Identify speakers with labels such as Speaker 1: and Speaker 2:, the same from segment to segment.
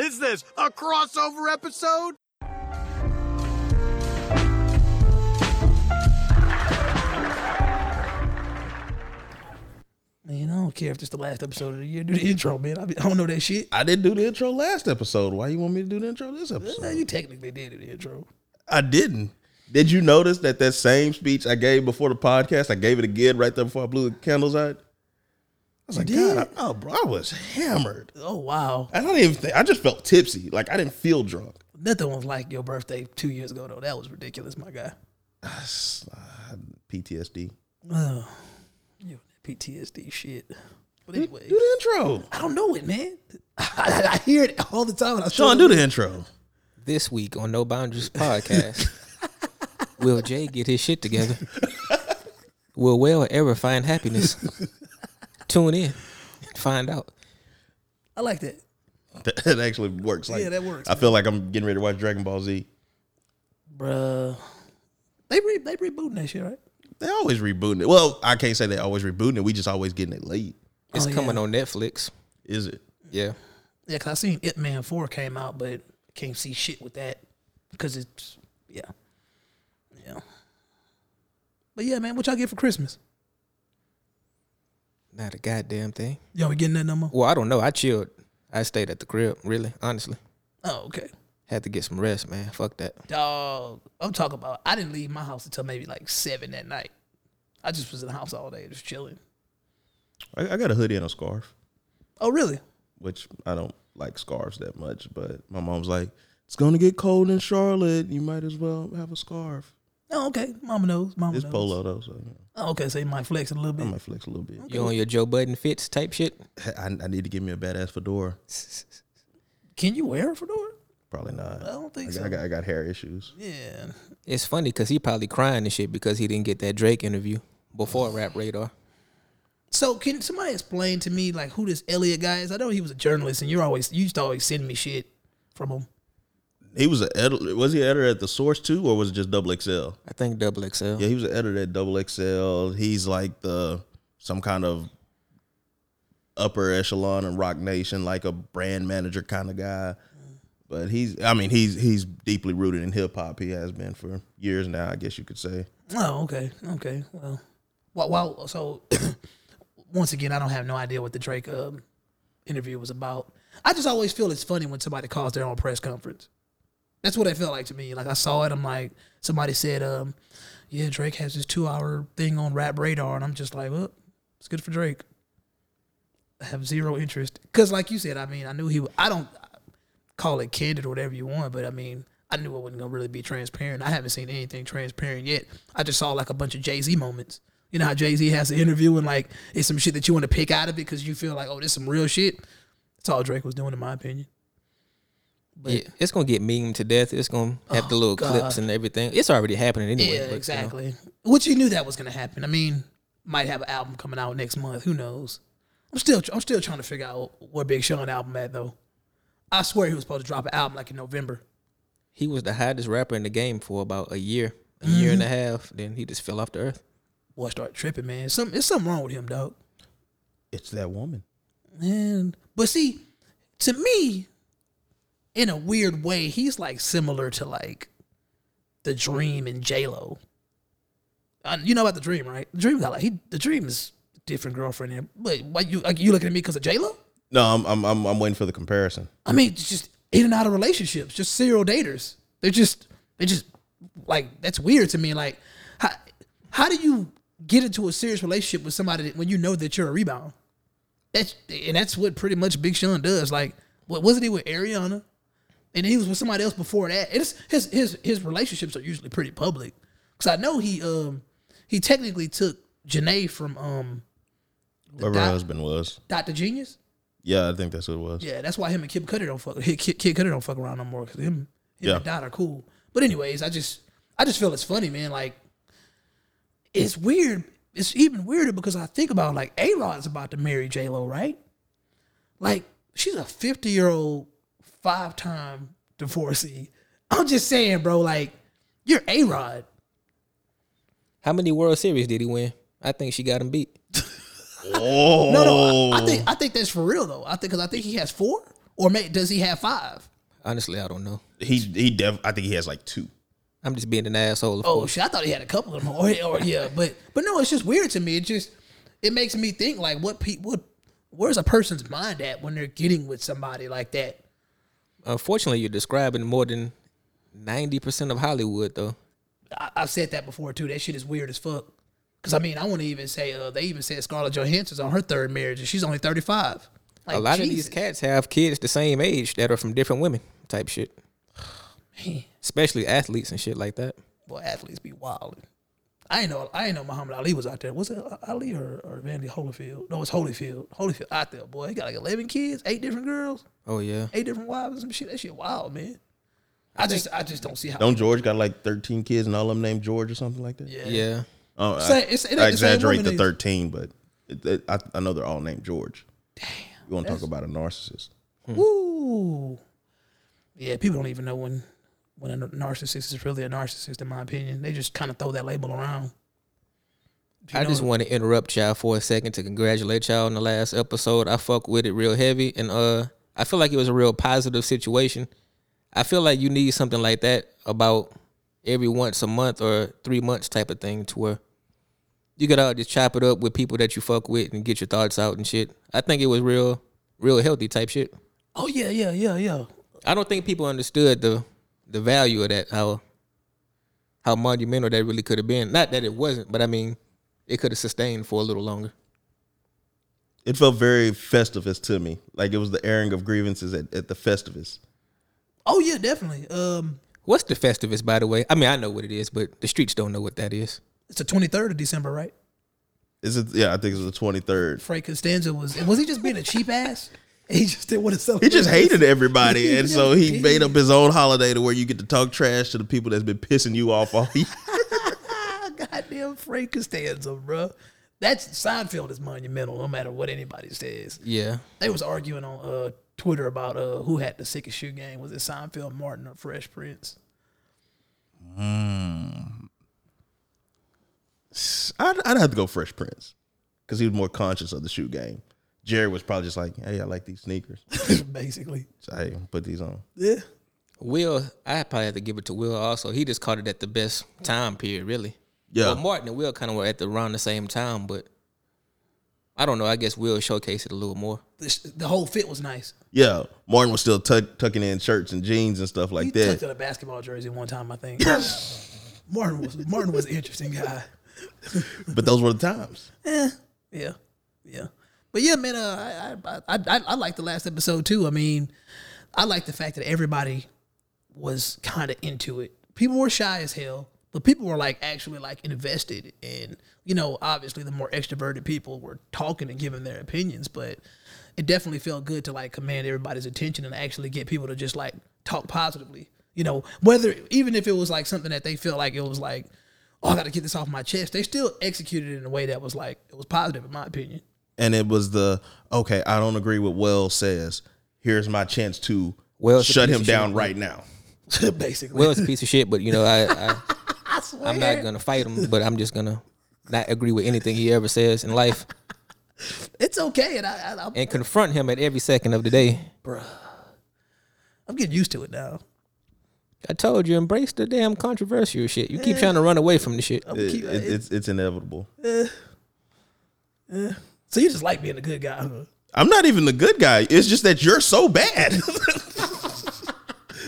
Speaker 1: What is this? A crossover episode?
Speaker 2: Man, I don't care if it's the last episode of the year. Do the intro, man. I, be, I don't know that shit.
Speaker 3: I didn't do the intro last episode. Why you want me to do the intro this
Speaker 2: Yeah,
Speaker 3: episode?
Speaker 2: you technically did do the intro.
Speaker 3: I didn't. Did you notice that that same speech I gave before the podcast, I gave it again right there before I blew the candles out? I was like,
Speaker 2: did?
Speaker 3: God, I, oh, bro, I was hammered.
Speaker 2: Oh wow,
Speaker 3: I don't even think, I just felt tipsy. Like I didn't feel drunk.
Speaker 2: nothing was like your birthday two years ago though. That was ridiculous, my guy.
Speaker 3: PTSD.
Speaker 2: Oh, you PTSD shit. But anyway,
Speaker 3: Do the intro.
Speaker 2: I don't know it, man. I, I hear it all the time. and I
Speaker 3: Sean, do the intro.
Speaker 4: This week on No Boundaries podcast, will Jay get his shit together? Will Will ever find happiness? Tune in and find out.
Speaker 2: I like that.
Speaker 3: That actually works. Like,
Speaker 2: Yeah, that works,
Speaker 3: I feel like I'm getting ready to watch Dragon Ball Z.
Speaker 2: Bruh. They re- they rebooting that shit, right?
Speaker 3: They always rebooting it. Well, I can't say they always rebooting it. We just always getting it late.
Speaker 4: It's
Speaker 2: Oh,
Speaker 4: coming
Speaker 2: yeah.
Speaker 4: on Netflix.
Speaker 3: Is it?
Speaker 4: Yeah.
Speaker 2: Yeah, cause I seen It Man Four came out, but can't see shit with that because it's yeah, yeah. But yeah, man, what y'all get for Christmas?
Speaker 4: Not a goddamn thing.
Speaker 2: Y'all be getting that no more?
Speaker 4: Well, I don't know. I chilled. I stayed at the crib, really, honestly.
Speaker 2: Oh, okay.
Speaker 4: Had to get some rest, man. Fuck that.
Speaker 2: Dog, I'm talking about. I didn't leave my house until maybe like seven that night. I just was in the house all day, just chilling.
Speaker 3: I, I got a hoodie and a scarf,
Speaker 2: Oh, really?
Speaker 3: which I don't like scarves that much. But my mom's like, it's gonna get cold in Charlotte. You might as well have a scarf.
Speaker 2: Oh, okay. Mama knows. Mama knows.
Speaker 3: It's
Speaker 2: knows.
Speaker 3: polo though, so you know,
Speaker 2: Oh, okay. So you might flex a little bit.
Speaker 3: I
Speaker 2: bit.
Speaker 3: might flex a little bit.
Speaker 4: You on your Joe Budden fits type shit?
Speaker 3: I, I need to give me a badass fedora.
Speaker 2: Can you wear a fedora?
Speaker 3: Probably not.
Speaker 2: I don't think
Speaker 3: I,
Speaker 2: so.
Speaker 3: I got, I got hair issues.
Speaker 2: Yeah.
Speaker 4: It's funny because he probably crying and shit because he didn't get that Drake interview before Rap Radar.
Speaker 2: So can somebody explain to me like who this Elliot guy is? I know he was a journalist, and you're always you used to always send me shit from him.
Speaker 3: He was an editor. Was he an editor at the Source too, or was it just Double XL?
Speaker 4: I think Double XL.
Speaker 3: Yeah, he was an editor at Double XL. He's like the some kind of upper echelon in Roc Nation, like a brand manager kind of guy. But he's, I mean, he's he's deeply rooted in hip hop. He has been for years now, I guess you could say.
Speaker 2: Oh, okay, okay. Well, well, well so once again, I don't have no idea what the Drake um, interview was about. I just always feel it's funny when somebody calls their own press conference. That's what it felt like to me. Like I saw it, I'm like, somebody said, um, "Yeah, Drake has this two hour thing on Rap Radar," and I'm just like, "Well, it's good for Drake." I have zero interest because, like you said, I mean, I knew he. Would, I don't call it candid or whatever you want, but I mean, I knew it wasn't gonna really be transparent. I haven't seen anything transparent yet. I just saw like a bunch of Jay Z moments. You know how Jay Z has an interview and like it's some shit that you want to pick out of it because you feel like, oh, this some real shit. That's all Drake was doing, in my opinion. But
Speaker 4: Yeah, it's gonna get memed to death. It's gonna have the oh, little clips and everything. It's already happening anyway.
Speaker 2: yeah,
Speaker 4: but, you know,
Speaker 2: exactly. Which you knew that was gonna happen. I mean, might have an album coming out next month. Who knows? I'm still I'm still trying to figure out where Big Sean album at though. I swear he was supposed to drop an album like in November.
Speaker 4: he was the hottest rapper in the game for about a year, a year and a mm-hmm. half. Then he just fell off the earth.
Speaker 2: Boy, start tripping, man. Some it's something wrong with him, dog.
Speaker 3: It's that woman.
Speaker 2: And but see, to me, in a weird way, he's like similar to like the Dream and J Lo. Uh, you know about the Dream, right? The Dream got like he. The Dream is different girlfriend. Him. Wait, why you like you looking at me because of J Lo?
Speaker 3: No, I'm, I'm I'm I'm waiting for the comparison.
Speaker 2: I mean, it's just in and out of relationships, just serial daters. They're just they just like that's weird to me. Like, how how do you get into a serious relationship with somebody when you know that you're a rebound? That's and that's what pretty much Big Sean does. Like, what wasn't he with Ariana? And he was with somebody else before that. It's his his his relationships are usually pretty public. Cause I know he um he technically took Jhené from um
Speaker 3: Whoever her husband was.
Speaker 2: Dr. Genius.
Speaker 3: Yeah, I think that's what it was.
Speaker 2: Yeah, that's why him and Kid Cudi don't fuck. Kid, Kid Cudi don't fuck around no more because him, him
Speaker 3: Yeah.
Speaker 2: and Dot are cool. But anyways, I just I just feel it's funny, man. Like it's weird. It's even weirder because I think about like A Rod's about to marry J Lo, right? Like she's a fifty year old five time divorcee. I'm just saying, bro. Like you're A Rod.
Speaker 4: How many World Series did he win? I think she got him beat.
Speaker 3: Oh,
Speaker 2: No, no. I, I think I think that's for real though. I think because I think he has four or may, does he have five?
Speaker 4: Honestly, I don't know.
Speaker 3: He he def I think he has like two.
Speaker 4: I'm just being an asshole. Of
Speaker 2: Oh
Speaker 4: course.
Speaker 2: shit! I thought he had a couple of them. Or, or yeah, but but no, it's just weird to me. It just it makes me think like what people what where's a person's mind at when they're getting with somebody like that?
Speaker 4: Unfortunately, you're describing more than ninety percent of Hollywood, though.
Speaker 2: I, I've said that before too. That shit is weird as fuck. Cause I mean, I want to even say uh, they even said Scarlett Johansson's on her third marriage and she's only thirty five. Like,
Speaker 4: a lot of these cats have kids the same age that are from different women, type shit.
Speaker 2: Man,
Speaker 4: Especially athletes and shit like that.
Speaker 2: Well, athletes be wild. I ain't know. I ain't know Muhammad Ali was out there. Was it Ali or, or Evander Holyfield? No, it's Holyfield. Holyfield out there, boy. He got like eleven kids, eight different girls.
Speaker 4: Oh yeah.
Speaker 2: eight different wives and some shit. That shit wild, man. I just I just don't see how.
Speaker 3: Don't George got like thirteen kids and all of them named George or something like that?
Speaker 2: yeah.
Speaker 4: Yeah.
Speaker 3: Oh, oh I,
Speaker 2: Say- it's- it
Speaker 3: I exaggerate the thirteen, but it, it, I, I know they're all named George. Damn. You want to talk about a narcissist?
Speaker 2: Woo. Yeah, people don't even know when when a narcissist is really a narcissist. In my opinion, they just kind of throw that label around.
Speaker 4: I just want to interrupt y'all for a second to congratulate y'all on the last episode. I fuck with it real heavy, and uh, I feel like it was a real positive situation. I feel like you need something like that about every once a month or three months type of thing, to where you could all just chop it up with people that you fuck with and get your thoughts out and shit. I think it was real, real healthy type shit.
Speaker 2: Oh yeah, yeah, yeah, yeah.
Speaker 4: I don't think people understood the the value of that how how monumental that really could have been. Not that it wasn't, but I mean, it could have sustained for a little longer.
Speaker 3: It felt very Festivus to me, like it was the airing of grievances at, at the Festivus.
Speaker 2: Oh yeah, definitely. Um,
Speaker 4: What's the Festivus, by the way? I mean, I know what it is, but the streets don't know what that is.
Speaker 2: it's the twenty third of December, right?
Speaker 3: Is it? Yeah, I think it's the twenty third.
Speaker 2: Frank Costanza was was he just being a cheap ass? He just didn't want to celebrate.
Speaker 3: He just hated everybody, and so he
Speaker 2: Yeah.
Speaker 3: made up his own holiday to where you get to talk trash to the people that's been pissing you off all year.
Speaker 2: Goddamn Frank Costanza, bro. That's Seinfeld is monumental, no matter what anybody says.
Speaker 4: Yeah.
Speaker 2: They was arguing on uh, Twitter about uh, who had the sickest shoe game. Was it Seinfeld, Martin, or Fresh Prince?
Speaker 3: I'd, I'd have to go Fresh Prince because he was more conscious of the shoe game. Jerry was probably just like, "Hey, I like these sneakers,
Speaker 2: Basically,
Speaker 3: so hey, put these on."
Speaker 2: yeah.
Speaker 4: Will, I probably have to give it to Will also. He just caught it at the best time period, really.
Speaker 3: Yeah.
Speaker 4: Well, Martin and Will kind of were at the around the same time, but I don't know. I guess Will showcased it a little more.
Speaker 2: The, sh- the whole fit was nice.
Speaker 3: Yeah, Martin was still tuck, tucking in shirts and jeans and stuff like
Speaker 2: He
Speaker 3: that.
Speaker 2: tucked in a basketball jersey one time, I think. Martin was Martin was an interesting guy.
Speaker 3: But those were the times.
Speaker 2: Eh, yeah, yeah, yeah. But yeah, man, uh, I, I, I, I, I like the last episode too. I mean, I like the fact that everybody was kind of into it. People were shy as hell, but people were like actually like invested. And you know, obviously, the more extroverted people were talking and giving their opinions, but it definitely felt good to like command everybody's attention and actually get people to just like talk positively. You know, whether even if it was like something that they felt like it was like, oh, I got to get this off my chest. They still executed it in a way that was like it was positive, in my opinion.
Speaker 3: And it was the okay. I don't agree with Wells says. Here's my chance to
Speaker 4: Wells
Speaker 3: shut him down
Speaker 4: shit.
Speaker 3: right now.
Speaker 2: Basically,
Speaker 4: Will's a piece of shit, but you know, I, I I'm not gonna fight him, but I'm just gonna not agree with anything he ever says in life
Speaker 2: it's okay, and I, I, I'm,
Speaker 4: and confront him at every second of the day. Bruh.
Speaker 2: I'm getting used to it now.
Speaker 4: I told you, embrace the damn controversial shit. You keep eh. trying to run away from the shit.
Speaker 3: It-
Speaker 2: keep,
Speaker 3: it- it's it's inevitable. Eh. Eh.
Speaker 2: So you just like being a good guy, huh?
Speaker 3: I'm not even the good guy. It's just that you're so bad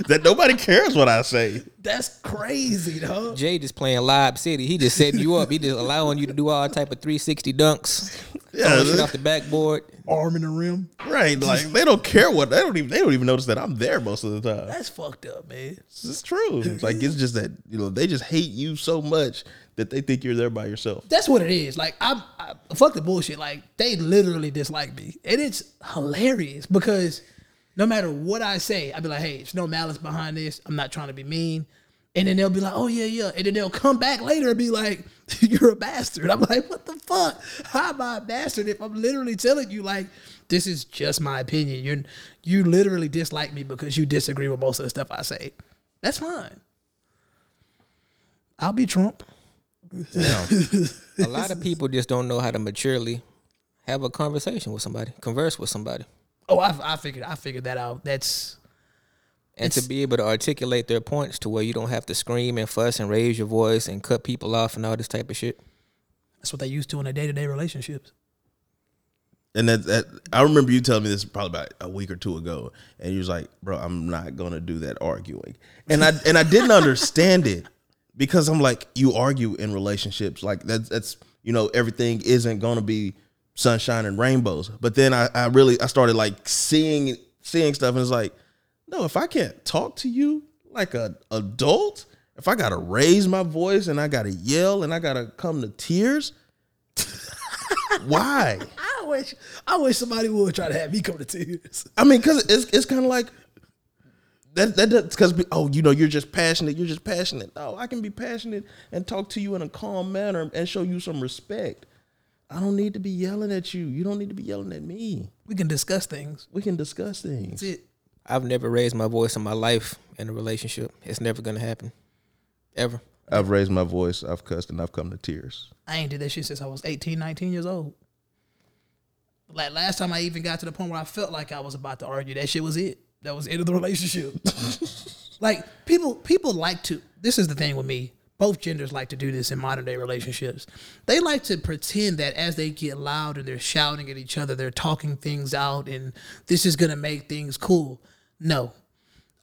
Speaker 3: that nobody cares what I say.
Speaker 2: That's crazy, dog.
Speaker 4: Jay just playing Lob City. He just setting you up. He just allowing you to do all type of 360 dunks, throwing shit off the backboard.
Speaker 2: Arm in the rim.
Speaker 3: Right? Like they don't care what they don't even they don't even notice that I'm there most of the time.
Speaker 2: That's fucked up, man.
Speaker 3: It's true. It's like it's just that you know they just hate you so much that they think you're there by yourself.
Speaker 2: That's what it is. Like I'm, I, fuck the bullshit. Like they literally dislike me, and it's hilarious because no matter what I say, I'd be like, "Hey, it's no malice behind this. I'm not trying to be mean." And then they'll be like, "Oh yeah, yeah," and then they'll come back later and be like, "You're a bastard." I'm like, "What the fuck? How am I a bastard if I'm literally telling you like this is just my opinion? You're you literally dislike me because you disagree with most of the stuff I say. That's fine. I'll be Trump."
Speaker 4: A lot of people just don't know how to maturely have a conversation with somebody, converse with somebody.
Speaker 2: Oh, I, I figured I figured that out. That's
Speaker 4: and to be able to articulate their points to where you don't have to scream and fuss and raise your voice and cut people off and all this type of shit.
Speaker 2: that's what they used to in their day to day relationships.
Speaker 3: And that, that I remember you telling me this probably about a week or two ago, and you was like, "Bro, I'm not gonna do that arguing," and I and I didn't understand it because I'm like, you argue in relationships like that's that's you know everything isn't gonna be sunshine and rainbows, but then I, I really I started like seeing seeing stuff and it's like, no, if I can't talk to you like a adult, if I gotta raise my voice and I gotta yell and I gotta come to tears, why?
Speaker 2: I wish I wish somebody would try to have me come to tears.
Speaker 3: I mean, because it's it's kind of like that. That because oh, you know, you're just passionate. You're just passionate. No, I can be passionate and talk to you in a calm manner and show you some respect. I don't need to be yelling at you. You don't need to be yelling at me.
Speaker 2: We can discuss things.
Speaker 3: We can discuss things.
Speaker 2: That's it.
Speaker 4: I've never raised my voice in my life in a relationship. It's never gonna happen. Ever.
Speaker 3: I've raised my voice. I've cussed and I've come to tears.
Speaker 2: I ain't did that shit since I was 18, 19 years old. Like last time I even got to the point where I felt like I was about to argue, that shit was it. That was the end of the relationship. like people people like to this is the thing with me. Both genders like to do this in modern day relationships. They like to pretend that as they get loud and they're shouting at each other, they're talking things out and this is gonna make things cool. No.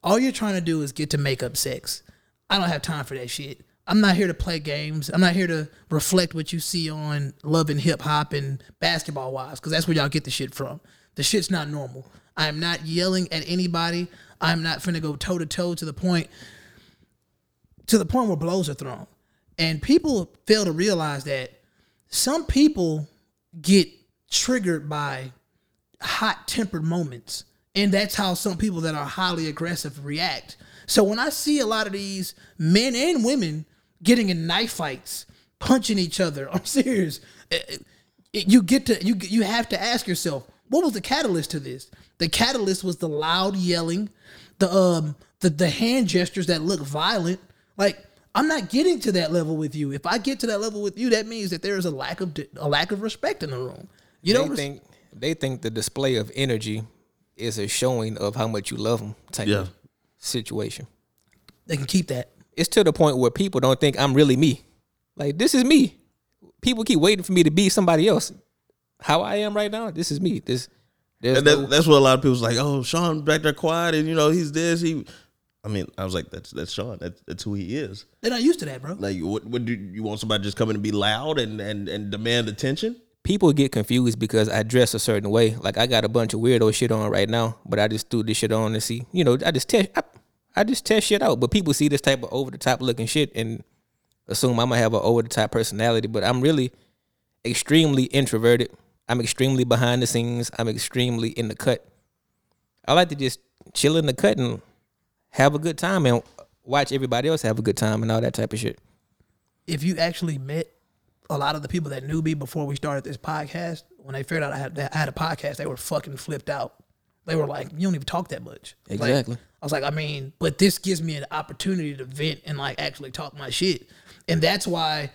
Speaker 2: All you're trying to do is get to make up sex. I don't have time for that shit. I'm not here to play games. I'm not here to reflect what you see on Love and Hip Hop and Basketball Wives, because that's where y'all get the shit from. The shit's not normal. I am not yelling at anybody. I'm not finna go toe to toe to the point to the point where blows are thrown. And people fail to realize that some people get triggered by hot tempered moments. And that's how some people that are highly aggressive react. So when I see a lot of these men and women getting in knife fights, punching each other, I'm serious. it- it- You get to you you have to ask yourself, what was the catalyst to this? The catalyst was the loud yelling, the um the the hand gestures that look violent. Like I'm not getting to that level with you. If I get to that level with you, that means that there is a lack of a lack of respect in the room. You
Speaker 4: They
Speaker 2: don't
Speaker 4: think they think the display of energy is a showing of how much you love them type
Speaker 3: Yeah.
Speaker 4: of situation.
Speaker 2: they can keep that.
Speaker 4: It's to the point where people don't think I'm really me. Like this is me. People keep waiting for me to be somebody else. How I am right now, this is me. This there's
Speaker 3: And that,
Speaker 4: no-
Speaker 3: that's what a lot of people's like. Oh, Sean back there quiet, and you know he's this. He, I mean, I was like, that's that's Sean. That's, that's who he is.
Speaker 2: They're not used to that, bro.
Speaker 3: Like, what what do you want somebody just come in and be loud and and and demand attention?
Speaker 4: people get confused because I dress a certain way. Like I got a bunch of weirdo shit on right now, but I just threw this shit on to see. You know, I just test. I, I just test shit out. But people see this type of over the top looking shit and assume I'm gonna have an over the top personality. But I'm really extremely introverted. I'm extremely behind the scenes. I'm extremely in the cut. I like to just chill in the cut and have a good time and watch everybody else have a good time and all that type of shit.
Speaker 2: if you actually met a lot of the people that knew me before we started this podcast, when they figured out I had, I had a podcast, they were fucking flipped out. They were like, "You don't even talk that much." Like,
Speaker 4: Exactly.
Speaker 2: I was like, I mean, but this gives me an opportunity to vent and like actually talk my shit, and that's why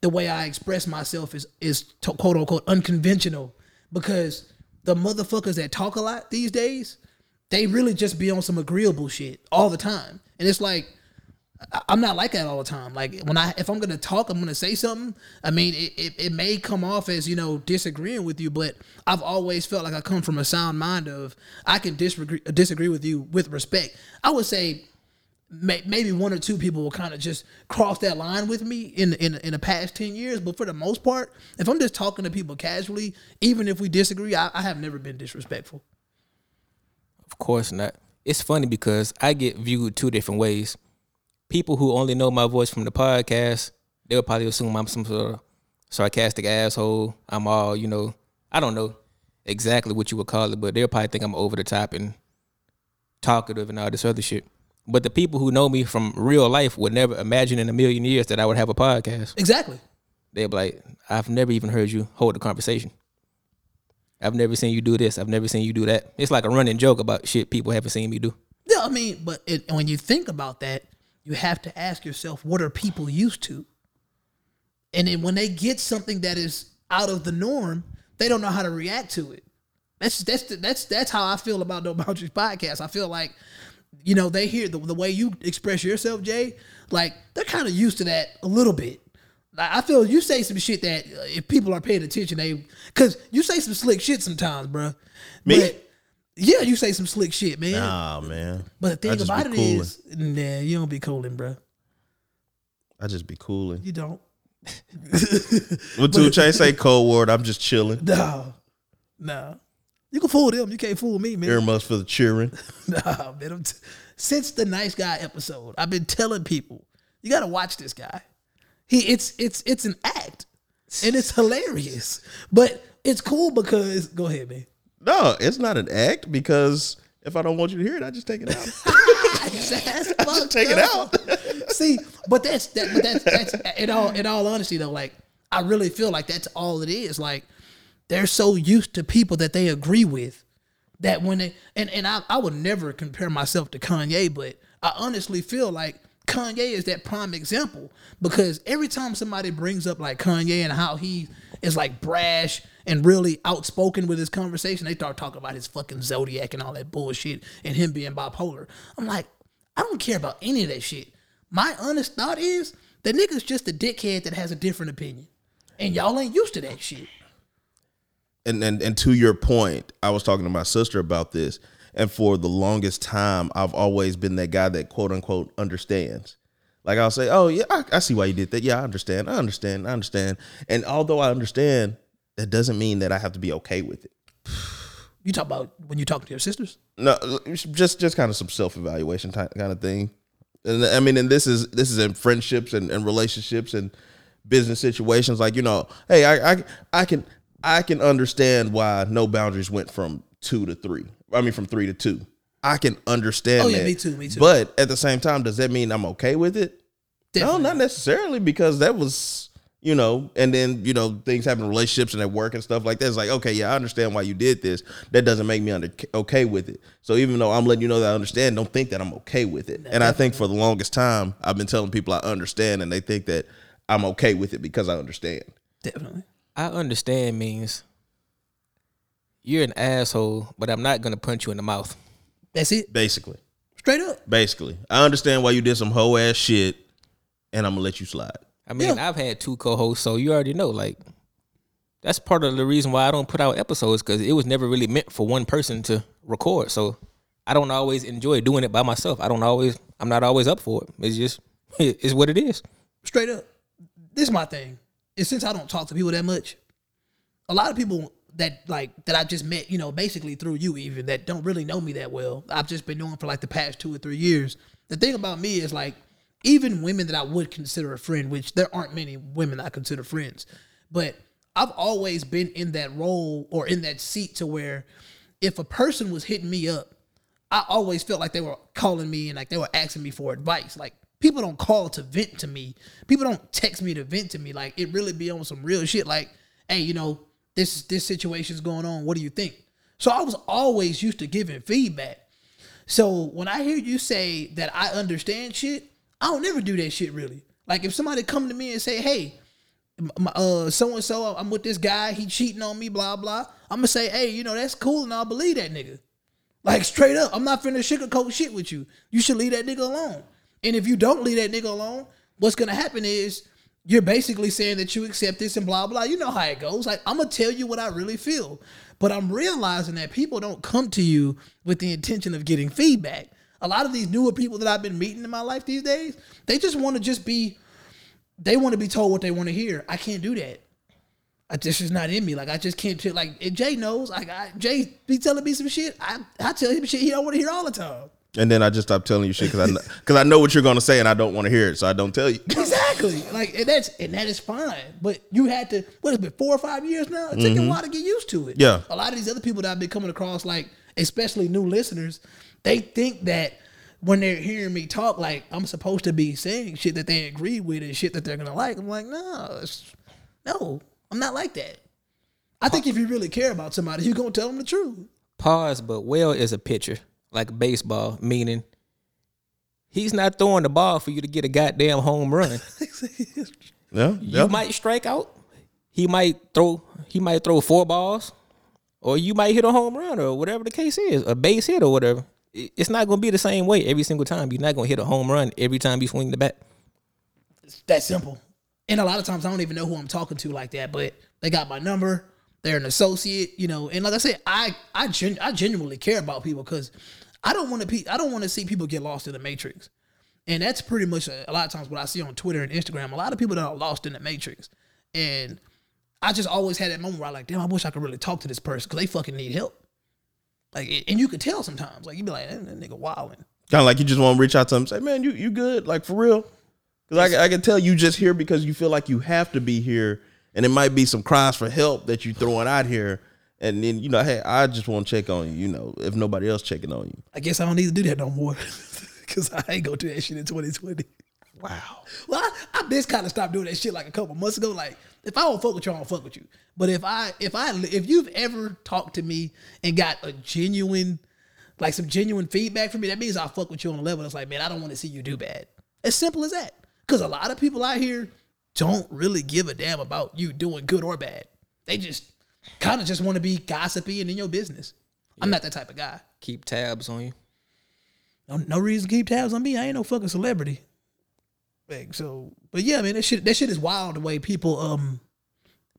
Speaker 2: the way I express myself is is to, quote unquote unconventional because the motherfuckers that talk a lot these days, they really just be on some agreeable shit all the time, and it's like. I'm not like that all the time. Like when I, if I'm gonna talk, I'm gonna say something. I mean, it, it, it may come off as you know disagreeing with you, but I've always felt like I come from a sound mind of I can disagree disagree with you with respect. I would say may, maybe one or two people will kind of just cross that line with me in in in the past ten years, but for the most part, if I'm just talking to people casually, even if we disagree, I, I have never been disrespectful.
Speaker 4: Of course not. It's funny because I get viewed two different ways. People who only know my voice from the podcast, they'll probably assume I'm some sort of sarcastic asshole. I'm all, you know, I don't know exactly what you would call it, but they'll probably think I'm over the top and talkative and all this other shit. But the people who know me from real life would never imagine in a million years that I would have a podcast.
Speaker 2: Exactly.
Speaker 4: They'll be like, I've never even heard you hold a conversation. I've never seen you do this. I've never seen you do that. It's like a running joke about shit people haven't seen me do.
Speaker 2: Yeah, I mean, but it, when you think about that, you have to ask yourself, what are people used to? And then when they get something that is out of the norm, they don't know how to react to it. That's that's that's that's how I feel about No Boundaries podcast. I feel like, you know, they hear the, the way you express yourself, Jay. Like they're kind of used to that a little bit. Like, I feel you say some shit that uh, if people are paying attention, they because you say some slick shit sometimes, bro.
Speaker 3: Me?
Speaker 2: But, yeah, you say some slick shit, man.
Speaker 3: Nah, man.
Speaker 2: but the thing about it
Speaker 3: cooling.
Speaker 2: is, nah, you don't be cooling, bro.
Speaker 3: I just be cooling.
Speaker 2: You don't.
Speaker 3: When 2 Chainz say cold word, I'm just chilling.
Speaker 2: No, no. You can fool them. You can't fool me, man.
Speaker 3: Earmuffs for the cheering.
Speaker 2: Nah, man. T- since the nice guy episode, I've been telling people you got to watch this guy. He it's it's it's an act, and it's hilarious. But it's cool because go ahead, man.
Speaker 3: No, it's not an act because if I don't want you to hear it, I just take it out.
Speaker 2: Fucked
Speaker 3: take it out.
Speaker 2: See, but that's that. But that's that's in all in all honesty though. Like I really feel like that's all it is. Like they're so used to people that they agree with that when they and and I I would never compare myself to Kanye, but I honestly feel like Kanye is that prime example because every time somebody brings up like Kanye and how he is like brash and really outspoken with his conversation, they start talking about his fucking zodiac and all that bullshit and him being bipolar. I'm like, I don't care about any of that shit. My honest thought is the nigga's just a dickhead that has a different opinion. And y'all ain't used to that shit.
Speaker 3: And, and and to your point, I was talking to my sister about this, and for the longest time, I've always been that guy that quote unquote understands. Like I'll say, "Oh yeah, I, I see why you did that. Yeah, I understand. I understand. I understand." And although I understand, that doesn't mean that I have to be okay with it.
Speaker 2: You talk about when you talk to your sisters?
Speaker 3: No, just just kind of some self evaluation kind of thing. And I mean, and this is this is in friendships and, and relationships and business situations. Like you know, hey, I, I I can I can understand why no boundaries went from two to three. I mean, from three to two. I can understand.
Speaker 2: Oh, yeah,
Speaker 3: that.
Speaker 2: me too, me too.
Speaker 3: But at the same time, does that mean I'm okay with it?
Speaker 2: Definitely.
Speaker 3: No, not necessarily because that was you know, and then you know things happen in relationships and at work and stuff like that. It's like okay, yeah, I understand why you did this. That doesn't make me under, okay with it. So even though I'm letting you know that I understand, don't think that I'm okay with it. And I think for the longest time, I've been telling people I understand, and they think that I'm okay with it because I understand.
Speaker 2: Definitely.
Speaker 4: I understand means you're an asshole, but I'm not gonna punch you in the mouth.
Speaker 2: That's it.
Speaker 3: Basically,
Speaker 2: Straight up.
Speaker 3: basically, I understand why you did some hoe ass shit, and I'm gonna let you slide.
Speaker 4: I mean, I've had two co-hosts, so you already know. Like, that's part of the reason why I don't put out episodes because it was never really meant for one person to record. So I don't always enjoy doing it by myself. I don't always. I'm not always up for it. It's just it's what it is.
Speaker 2: Straight up. This is my thing. And since I don't talk to people that much, a lot of people that like that I just met, you know, basically through you even that don't really know me that well. I've just been knowing for like the past two or three years. The thing about me is like even women that I would consider a friend, which there aren't many women I consider friends, but I've always been in that role or in that seat to where if a person was hitting me up, I always felt like they were calling me and like they were asking me for advice. Like people don't call to vent to me. People don't text me to vent to me. Like it really be on some real shit. Like, hey, you know, this this situation's going on. What do you think? So I was always used to giving feedback. So when I hear you say that I understand shit, I don't never do that shit really. Like if somebody come to me and say, hey, uh so and so I'm with this guy, he cheating on me, blah blah. I'm gonna say, hey, you know that's cool, and I'll believe that nigga. Like straight up, I'm not finna sugarcoat shit with you. You should leave that nigga alone. And if you don't leave that nigga alone, what's gonna happen is you're basically saying that you accept this and blah blah. You know how it goes. Like I'm gonna tell you what I really feel, but I'm realizing that people don't come to you with the intention of getting feedback. A lot of these newer people that I've been meeting in my life these days, they just want to just be. They want to be told what they want to hear. I can't do that. I just is not in me. Like I just can't. tell- Like Jay knows. Like I, Jay be telling me some shit. I I tell him shit he don't want to hear all the time.
Speaker 3: And then I just stop telling you shit because I because I know what you're gonna say and I don't want to hear it, so I don't tell you.
Speaker 2: Exactly. Like and that's and that is fine. But you had to what has been four or five years now? It took a mm-hmm. while to get used to it.
Speaker 3: Yeah.
Speaker 2: A lot of these other people that I've been coming across, like especially new listeners, they think that when they're hearing me talk, like I'm supposed to be saying shit that they agree with and shit that they're gonna like. I'm like, no, it's, no, I'm not like that. I think if you really care about somebody, you're gonna tell them the truth.
Speaker 4: Pause, but well is a pitcher, like baseball, meaning he's not throwing the ball for you to get a goddamn home run.
Speaker 3: Yeah,
Speaker 4: You might strike out. He might throw. He might throw four balls. or you might hit a home run or whatever the case is, a base hit or whatever. It's not gonna be the same way every single time. You're not gonna hit a home run every time you swing the bat.
Speaker 2: It's that simple. And a lot of times I don't even know who I'm talking to like that, but they got my number. They're an associate, you know. And like I said, I I gen- I genuinely care about people because I don't want to pe- I don't want to see people get lost in the matrix. And that's pretty much a, a lot of times what I see on Twitter and Instagram. A lot of people that are lost in the matrix. And I just always had that moment where I like, damn, I wish I could really talk to this person because they fucking need help. Like, and you could tell sometimes. Like, you'd be like, that, that nigga wilding.
Speaker 3: Kind of like you just want to reach out to them, say, "Man, you you good? Like for real?" Because I, I can tell you just here because you feel like you have to be here, and it might be some cries for help that you throwing out here, and then you know, hey, I just want to check on you. You know, if nobody else checking on you.
Speaker 2: I guess I don't need to do that no more because I ain't gonna do that shit in 2020.
Speaker 3: Wow.
Speaker 2: Well, I, I just kind of stopped doing that shit like a couple months ago. Like, if I don't fuck with you, I don't fuck with you. But if I, if I, if you've ever talked to me and got a genuine, like some genuine feedback from me, that means I fuck with you on a level that's like, man, I don't want to see you do bad. As simple as that. Because a lot of people out here don't really give a damn about you doing good or bad. They just kind of just want to be gossipy and in your business. I'm not that type of guy.
Speaker 4: Keep tabs on you.
Speaker 2: No, no reason to keep tabs on me. I ain't no fucking celebrity. Like, so, but yeah, man, that shit that shit is wild the way people um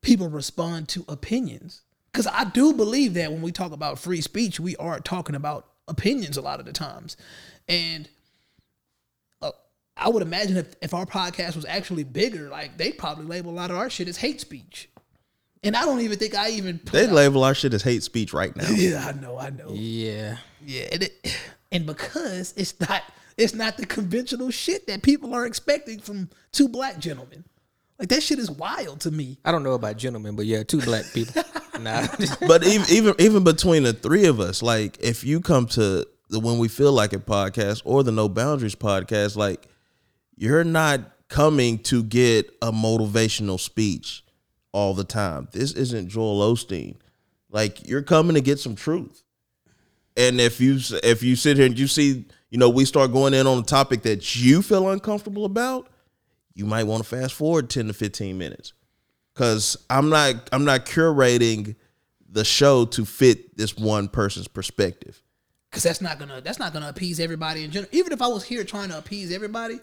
Speaker 2: people respond to opinions. Cause I do believe that when we talk about free speech, we are talking about opinions a lot of the times. And uh, I would imagine if, if our podcast was actually bigger, like they'd probably label a lot of our shit as hate speech. And I don't even think I even
Speaker 3: They
Speaker 2: out-
Speaker 3: label our shit as hate speech right now.
Speaker 2: Yeah, I know, I know.
Speaker 4: Yeah.
Speaker 2: Yeah, and, it, and because it's not it's not the conventional shit that people are expecting from two black gentlemen. Like that shit is wild to me.
Speaker 4: I don't know about gentlemen, but yeah, two black people. nah.
Speaker 3: but even even even between the three of us, like if you come to the when we feel like it podcast or the No Boundaries podcast, like you're not coming to get a motivational speech all the time. This isn't Joel Osteen. Like you're coming to get some truth. And if you if you sit here and you see, you know, we start going in on a topic that you feel uncomfortable about, you might want to fast forward 10 to 15 minutes because i'm not i'm not curating the show to fit this one person's perspective
Speaker 2: Cause that's not gonna that's not gonna appease everybody in general. Even if I was here trying to appease everybody,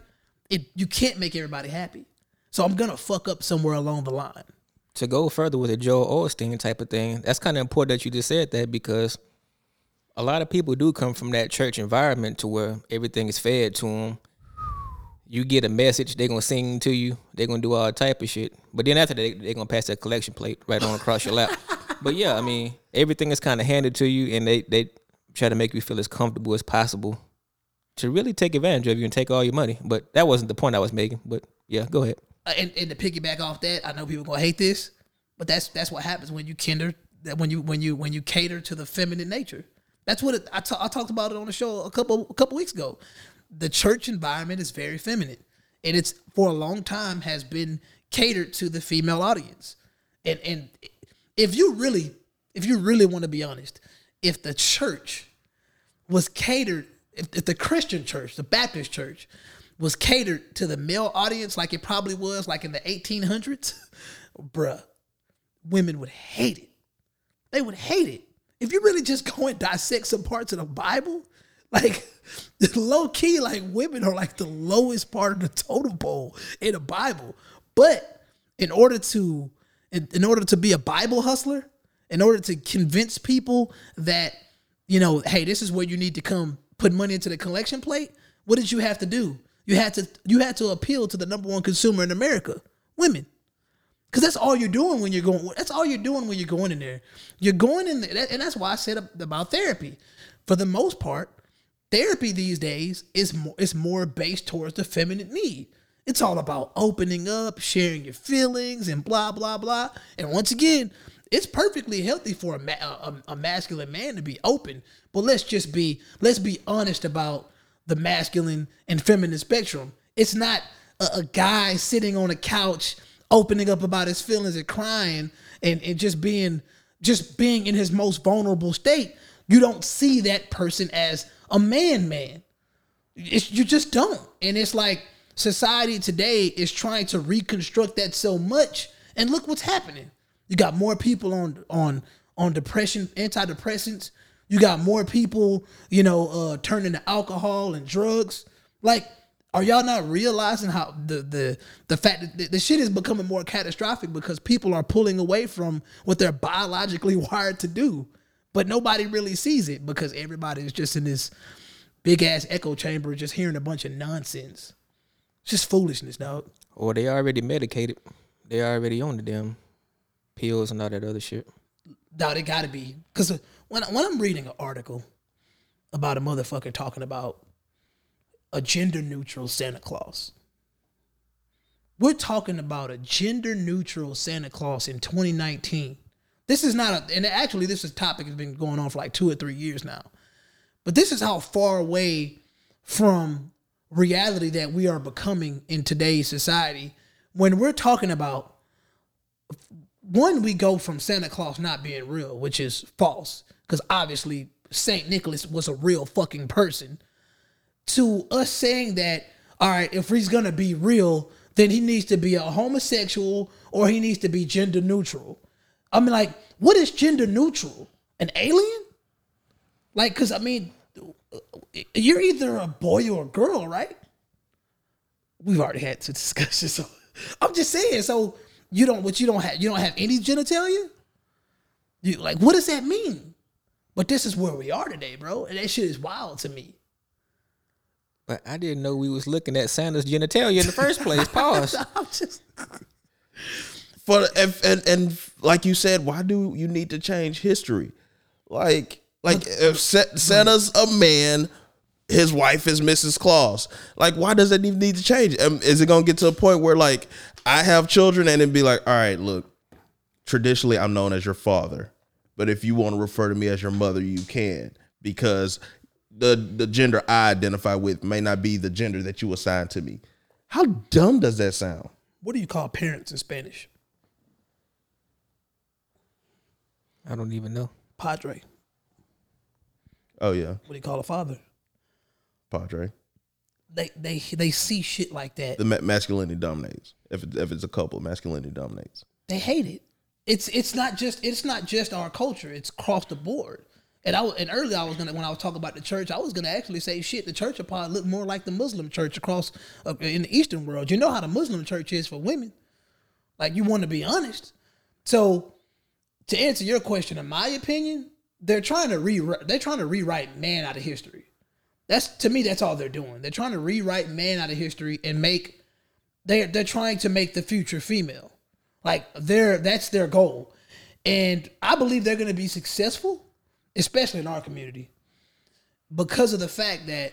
Speaker 2: it you can't make everybody happy. So I'm gonna fuck up somewhere along the line.
Speaker 4: To go further with a Joel Osteen type of thing, that's kind of important that you just said that because a lot of people do come from that church environment to where everything is fed to them. You get a message, they're gonna sing to you, they're gonna do all type of shit. But then after that, they're gonna pass that collection plate right on across your lap. But yeah, I mean, everything is kind of handed to you, and they they try to make you feel as comfortable as possible to really take advantage of you and take all your money. But that wasn't the point I was making. But yeah, go ahead.
Speaker 2: Uh, and, and to piggyback off that, I know people gonna hate this, but that's that's what happens when you kinder that when you when you when you cater to the feminine nature. That's what it, I talked about it on the show a couple a couple weeks ago. The church environment is very feminine, and it's for a long time has been catered to the female audience. And and if you really if you really want to be honest, if the church was catered, if, if the Christian church, the Baptist church, was catered to the male audience like it probably was like in the 1800s, bruh, women would hate it. They would hate it. If you really just go and dissect some parts of the Bible, like low key, like women are like the lowest part of the totem pole in the Bible. But in order to in, in order to be a Bible hustler, in order to convince people that, you know, hey, this is where you need to come put money into the collection plate, what did you have to do? You had to you had to appeal to the number one consumer in America, women. Cause that's all you're doing when you're going. That's all you're doing when you're going in there. You're going in there, and that's why I said about therapy. For the most part, therapy these days is more is more based towards the feminine need. It's all about opening up, sharing your feelings, and blah blah blah. And once again, it's perfectly healthy for a, a, a masculine man to be open. But let's just be let's be honest about the masculine and feminine spectrum. It's not a, a guy sitting on a couch opening up about his feelings and crying and, and just being just being in his most vulnerable state. You don't see that person as a man man. It's, you just don't. And it's like society today is trying to reconstruct that so much. And look what's happening. You got more people on on on depression, antidepressants. You got more people, you know, uh, turning to alcohol and drugs. Like, are y'all not realizing how the the the fact that the, the shit is becoming more catastrophic because people are pulling away from what they're biologically wired to do, but nobody really sees it because everybody is just in this big ass echo chamber, just hearing a bunch of nonsense. It's just foolishness, dog.
Speaker 4: Or they already medicated. They already on the damn pills and all that other shit.
Speaker 2: Dog, it gotta be because when when I'm reading an article about a motherfucker talking about a gender neutral Santa Claus, we're talking about a gender neutral Santa Claus in 2019. This is not a, and actually this is topic has been going on for like two or three years now. But this is how far away from reality that we are becoming in today's society when we're talking about one we go from Santa Claus not being real, which is false because obviously Saint Nicholas was a real fucking person to us saying that all right, if he's to be real, then he needs to be a homosexual or he needs to be gender neutral. I mean like what is gender neutral? An alien? Like cuz I mean you're either a boy or a girl, right? We've already had this discussion, so I'm just saying. So you don't, what you don't have, you don't have any genitalia. You like, what does that mean? But this is where we are today, bro, and that shit is wild to me.
Speaker 4: But I didn't know we was looking at Santa's genitalia in the first place. Pause.
Speaker 2: I'm just,
Speaker 3: For and, and and like you said, why do you need to change history? Like like if Santa's a man, his wife is Mrs. Claus. Like why does that even need to change? Um, is it gonna get to a point where like I have children and it'd be like, all right, look, traditionally I'm known as your father, but if you want to refer to me as your mother, you can because the the gender I identify with may not be the gender that you assign to me. How dumb does that sound?
Speaker 2: what do you call parents in Spanish?
Speaker 4: I don't even know.
Speaker 2: Padre.
Speaker 3: Oh yeah,
Speaker 2: What do you call a father?
Speaker 3: Padre.
Speaker 2: They they they see shit like that.
Speaker 3: The ma- masculinity dominates. If it, if it's a couple, masculinity dominates.
Speaker 2: they hate it. It's it's not just it's not just our culture. It's across the board. And I and earlier I was gonna when I was talking about the church, I was gonna actually say shit. The church will probably look more like the Muslim church across uh, in the Eastern world. You know how the Muslim church is for women. Like you want to be honest. So to answer your question, in my opinion, they're trying to re they're trying to rewrite man out of history. That's to me, that's all they're doing. They're trying to rewrite man out of history and make they're they're trying to make the future female. Like they're that's their goal. And I believe they're gonna be successful, especially in our community, because of the fact that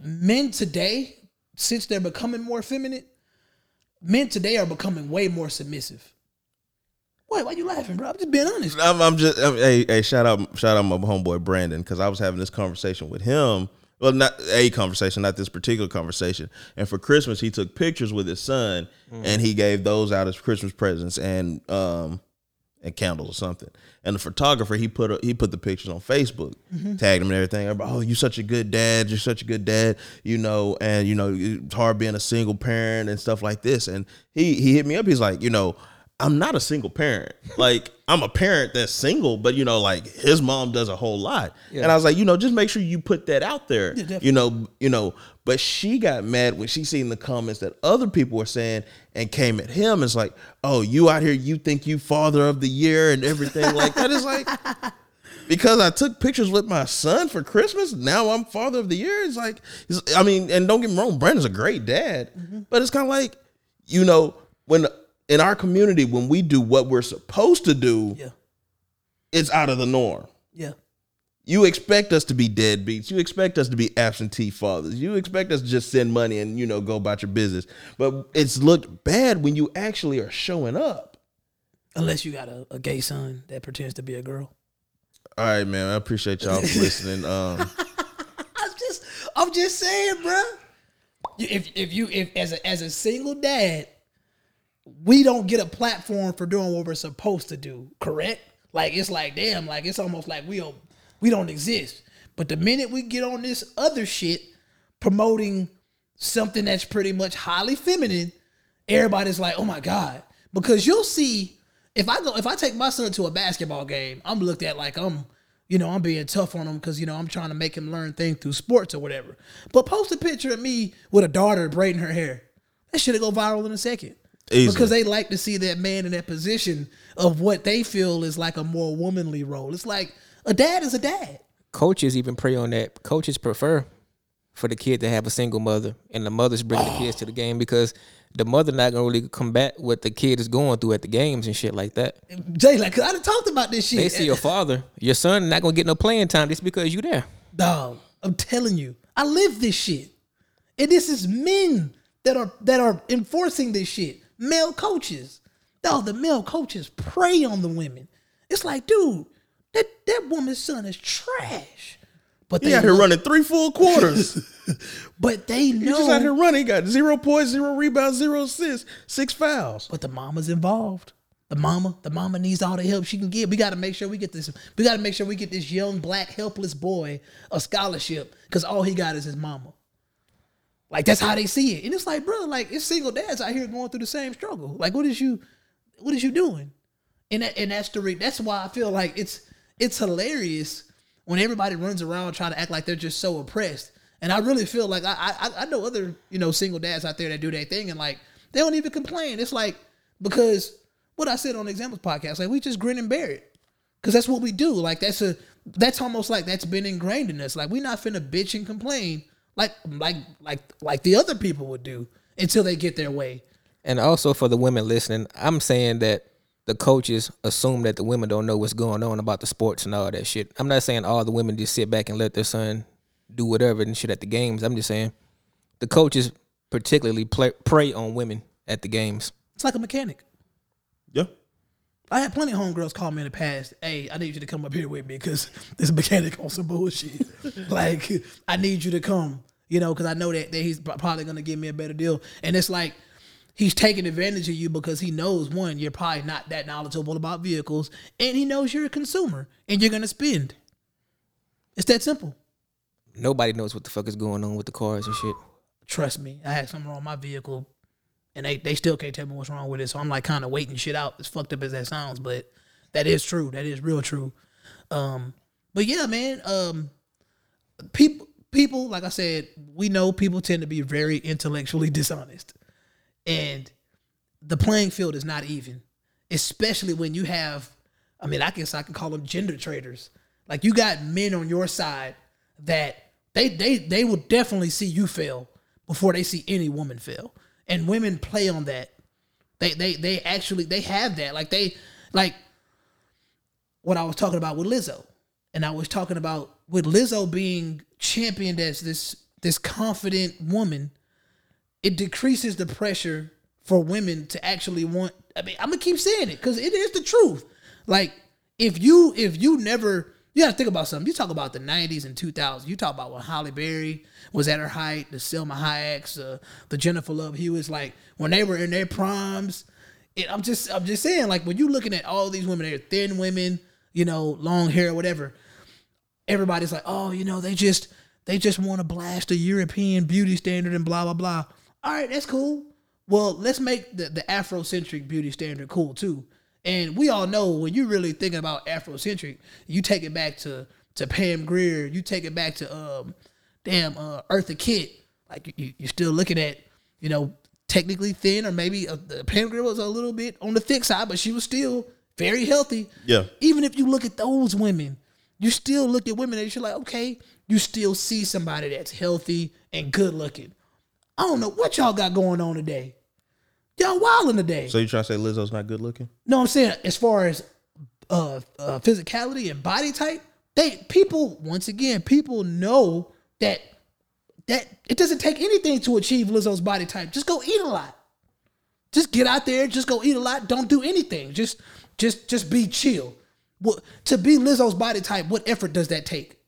Speaker 2: men today, since they're becoming more feminine, men today are becoming way more submissive. Wait, why you laughing, bro? I'm just being honest.
Speaker 3: I'm, I'm just I'm, hey hey shout out shout out my homeboy Brandon because I was having this conversation with him. Well, not a conversation, not this particular conversation. And for Christmas, he took pictures with his son, and he gave those out as Christmas presents and um and candles or something. And the photographer he put a, he put the pictures on Facebook, tagged him and everything. Everybody, oh, you're such a good dad. You're such a good dad. You know, and you know it's hard being a single parent and stuff like this. And he he hit me up. He's like, you know. I'm not a single parent. Like I'm a parent that's single, but you know, like his mom does a whole lot. And I was like, you know, just make sure you put that out there.
Speaker 2: definitely.
Speaker 3: you know, you know. But she got mad when she seen the comments that other people were saying and came at him. It's like, oh, you out here, you think you father of the year and everything like that. It's like because I took pictures with my son for Christmas. Now I'm father of the year. It's like, it's- I mean, and don't get me wrong, Brandon's a great dad, mm-hmm. but it's kind of like, you know, when in our community, when we do what we're supposed to do,
Speaker 2: Yeah,
Speaker 3: it's out of the norm.
Speaker 2: yeah.
Speaker 3: You expect us to be deadbeats. You expect us to be absentee fathers. You expect us to just send money and you know go about your business. But it's looked bad when you actually are showing up.
Speaker 2: Unless you got a, a gay son that pretends to be a girl.
Speaker 3: All right, man. I appreciate y'all for listening. Um,
Speaker 2: I'm just, I'm just saying, bro. If if you if as a as a single dad, we don't get a platform for doing what we're supposed to do. Correct? Like it's like damn, like it's almost like we don't we don't exist. But the minute we get on this other shit, promoting something that's pretty much highly feminine, everybody's like, oh my god, because you'll see if I go if I take my son to a basketball game, I'm looked at like I'm you know I'm being tough on him because you know I'm trying to make him learn things through sports or whatever. But post a picture of me with a daughter braiding her hair, that should go viral in a second.
Speaker 3: Easily.
Speaker 2: Because they like to see that man in that position of what they feel is like a more womanly role. It's like a dad is a dad.
Speaker 4: Coaches even prey on that. Coaches prefer for the kid to have a single mother, and the mothers bring the kids to the game because the mother not gonna really combat what the kid is going through at the games and shit like that.
Speaker 2: Jay, like, 'cause I done talked about this shit.
Speaker 4: They see your father, your son not gonna get no playing time just because you there.
Speaker 2: Dog, I'm telling you, I live this shit. And this is men that are that are enforcing this shit. Male coaches. Dog, the male coaches prey on the women. It's like, dude, that, that woman's son is trash. But
Speaker 3: He
Speaker 2: they
Speaker 3: out here
Speaker 2: know,
Speaker 3: running three full quarters.
Speaker 2: but they
Speaker 3: He just out here running. He got zero points, zero rebounds, zero assists, six fouls.
Speaker 2: but the mama's involved. The mama, the mama needs all the help she can get. We got to make sure we get this. We got to make sure we get this young black helpless boy a scholarship because all he got is his mama. Like that's how they see it, and it's like, bro, like it's single dads out here going through the same struggle. Like, what is you, what is you doing? And that, and that's the re- that's why I feel like it's it's hilarious when everybody runs around trying to act like they're just so oppressed. And I really feel like I I, I know other you know single dads out there that do their thing and like they don't even complain. It's like because what I said on the examples podcast, like we just grin and bear it because that's what we do. Like that's a that's almost like that's been ingrained in us. Like we're not finna bitch and complain like like like like the other people would do until they get their way.
Speaker 4: And also for the women listening, I'm saying that the coaches assume that the women don't know what's going on about the sports and all that shit. I'm not saying all the women just sit back and let their son do whatever and shit at the games. I'm just saying the coaches particularly play, prey on women at the games.
Speaker 2: It's like a mechanic.
Speaker 3: Yeah.
Speaker 2: I had plenty of homegirls call me in the past. Hey, I need you to come up here with me because this mechanic on some bullshit. like, I need you to come, you know, because I know that, that he's probably going to give me a better deal. And it's like, he's taking advantage of you because he knows, one, you're probably not that knowledgeable about vehicles, and he knows you're a consumer and you're going to spend. It's that simple.
Speaker 4: Nobody knows what the fuck is going on with the cars and shit.
Speaker 2: Trust me, I had something wrong with my vehicle, and they, they still can't tell me what's wrong with it. So I'm like kind of waiting shit out. As fucked up as that sounds, but that is true. That is real true. Um, but yeah, man. Um, people people like I said, we know people tend to be very intellectually dishonest, and the playing field is not even, especially when you have. I mean, I guess I can call them gender traders. Like you got men on your side that they they they will definitely see you fail before they see any woman fail. And women play on that. They they they actually they have that. Like they like what I was talking about with Lizzo. And I was talking about with Lizzo being championed as this this confident woman, it decreases the pressure for women to actually want I mean, I'm gonna keep saying it because it is the truth. Like if you if you never you gotta think about something. You talk about the '90s and 2000s. You talk about when Halle Berry was at her height, the Salma Hayeks, uh, the Jennifer Love Hewitts, like when they were in their primes. It, I'm just I'm just saying, like when you're looking at all these women, they're thin women, you know, long hair, whatever. Everybody's like, oh, you know, they just they just want to blast a European beauty standard and blah blah blah. All right, that's cool. Well, let's make the, the Afrocentric beauty standard cool too. And we all know when you're really thinking about Afrocentric, you take it back to to Pam Grier, you take it back to um, damn uh, Eartha Kitt. Like you, you're still looking at, you know, technically thin, or maybe uh, the Pam Grier was a little bit on the thick side, but she was still very healthy.
Speaker 3: Yeah.
Speaker 2: Even if you look at those women, you still look at women and you're like, okay, you still see somebody that's healthy and good looking. I don't know what y'all got going on today. Y'all the day.
Speaker 3: So you trying to say Lizzo's not good looking?
Speaker 2: No, I'm saying as far as uh, uh physicality and body type, they people once again people know that that it doesn't take anything to achieve Lizzo's body type. Just go eat a lot. Just get out there, just go eat a lot. Don't do anything. Just just just be chill. What to be Lizzo's body type? What effort does that take?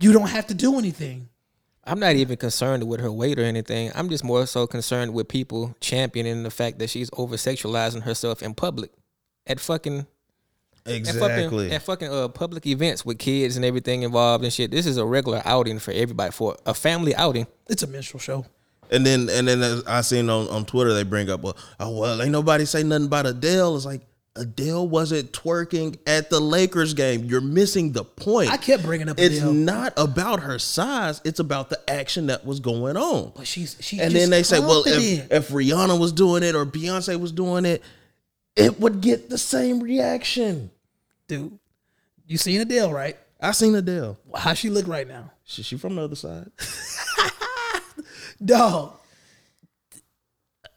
Speaker 2: You don't have to do anything.
Speaker 4: I'm not even concerned with her weight or anything. I'm just more so concerned with people championing the fact that she's over sexualizing herself in public at fucking at fucking, at fucking uh, public events with kids and everything involved and shit. This is a regular outing for everybody for a family outing.
Speaker 2: It's a minstrel show.
Speaker 3: And then and then I seen on, on Twitter they bring up, well, oh well, ain't nobody say nothing about Adele. It's like Adele wasn't twerking at the Lakers game. You're missing the point.
Speaker 2: I kept bringing up
Speaker 3: It's
Speaker 2: Adele.
Speaker 3: not about her size. It's about the action that was going on.
Speaker 2: But she's she's
Speaker 3: and then they say, well, if, if Rihanna was doing it or Beyonce was doing it, it would get the same reaction.
Speaker 2: dude, you seen Adele, right?
Speaker 3: I seen Adele.
Speaker 2: How she look right now?
Speaker 3: She, she from the other side.
Speaker 2: Dog.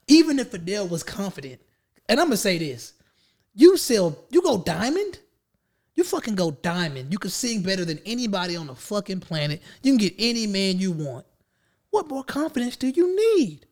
Speaker 2: Even if Adele was confident, and I'm gonna say this, you sell, you go diamond, you fucking go diamond. You can sing better than anybody on the fucking planet. You can get any man you want. What more confidence do you need?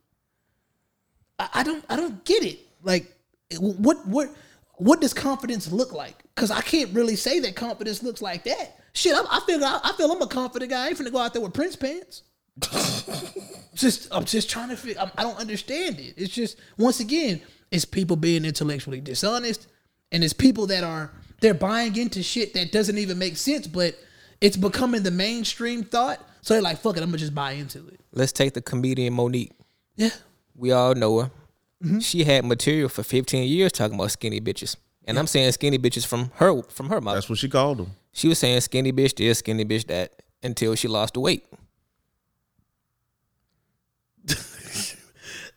Speaker 2: I, I don't, I don't get it. Like, what, what, what does confidence look like? Because I can't really say that confidence looks like that. Shit, I, I feel, I, I feel I'm a confident guy. I ain't finna go out there with Prince pants just I'm just trying to figure. I'm, I don't understand it. It's just once again, it's people being intellectually dishonest, and it's people that are they're buying into shit that doesn't even make sense, but it's becoming the mainstream thought. So they're like, "Fuck it, I'm gonna just buy into it."
Speaker 4: Let's take the comedian Mo'Nique.
Speaker 2: Yeah,
Speaker 4: We all know her.
Speaker 2: Mm-hmm.
Speaker 4: She had material for 15 years talking about skinny bitches. And I'm saying skinny bitches from her from her mouth.
Speaker 3: That's what she called them.
Speaker 4: She was saying skinny bitch this, skinny bitch that until she lost the weight.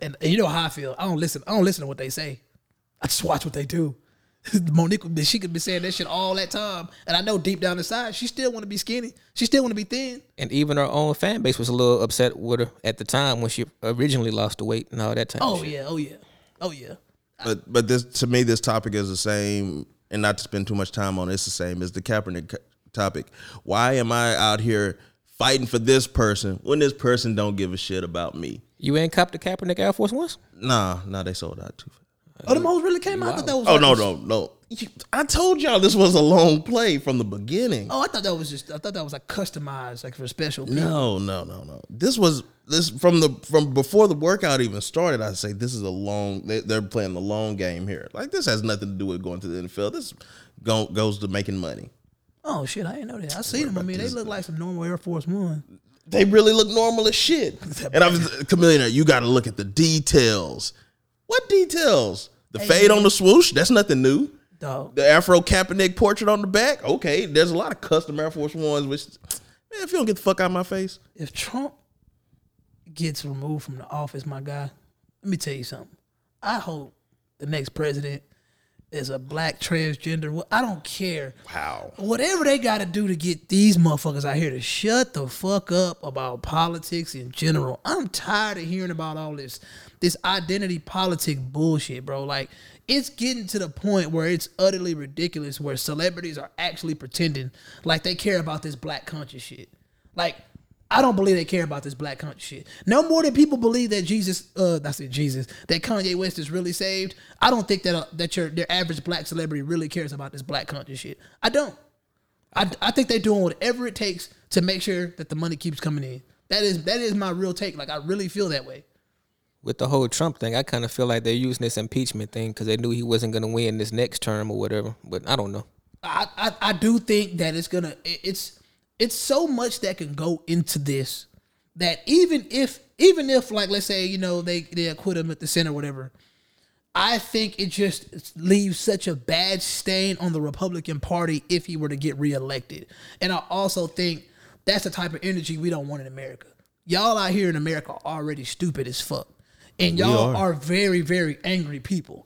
Speaker 2: And, and you know how I feel. I don't listen. I don't listen to what they say. I just watch what they do. Mo'Nique, she could be saying that shit all that time, and I know deep down inside she still want to be skinny. She still want to be thin.
Speaker 4: And even her own fan base was a little upset with her at the time when she originally lost the weight and all that time.
Speaker 2: Oh yeah, oh yeah, oh yeah.
Speaker 3: But but this to me, this topic is the same, and not to spend too much time on it, it's the same as the Kaepernick topic. Why am I out here fighting for this person when this person don't give a shit about me?
Speaker 4: You ain't copped the Kaepernick Air Force Ones?
Speaker 3: Nah, nah, they sold out too fast.
Speaker 2: Oh, the most really came out. I thought that was.
Speaker 3: Oh
Speaker 2: like
Speaker 3: no no no! You- I told y'all this was a long play from the beginning.
Speaker 2: Oh, I thought that was just. I thought that was like customized, like for special. People.
Speaker 3: No, no, no, no. This was this from the from before the workout even started. I say this is a long. They, they're playing the long game here. Like this has nothing to do with going to the NFL. This go, goes to making money.
Speaker 2: Oh shit, I didn't know that. I seen them. I mean, they look like some normal Air Force One.
Speaker 3: They really look normal as shit. And I was chameleon. You got to look at the details. What details? The fade on the swoosh. That's nothing new.
Speaker 2: Dog.
Speaker 3: The Afro Kaepernick portrait on the back. Okay, there's a lot of custom Air Force Ones. Which, man, if you don't get the fuck out of my face,
Speaker 2: If Trump gets removed from the office, my guy, let me tell you something. I hope the next president is a black transgender. I don't care.
Speaker 3: wow.
Speaker 2: Whatever they got to do to get these motherfuckers out here to shut the fuck up about politics in general. I'm tired of hearing about all this this identity politic bullshit, bro. Like it's getting to the point where it's utterly ridiculous where celebrities are actually pretending like they care about this black conscious shit. Like I don't believe they care about this black country shit. No more than people believe that Jesus, uh, that's it, Jesus, that Kanye West is really saved. I don't think that uh, that your their average black celebrity really cares about this black country shit. I don't. I, I think they're doing whatever it takes to make sure that the money keeps coming in. That is that is my real take. Like I really feel that way.
Speaker 4: With the whole Trump thing, I kind of feel like they're using this impeachment thing because they knew he wasn't going to win this next term or whatever. But I don't know.
Speaker 2: I, I I do think that it's gonna it- it's it's so much that can go into this that even if even if like let's say you know they they acquit him at the Senate or whatever, I think it just leaves such a bad stain on the Republican Party if he were to get reelected. And I also think that's the type of energy we don't want in America. Y'all out here in America are already stupid as fuck. And y'all are. very, very angry people.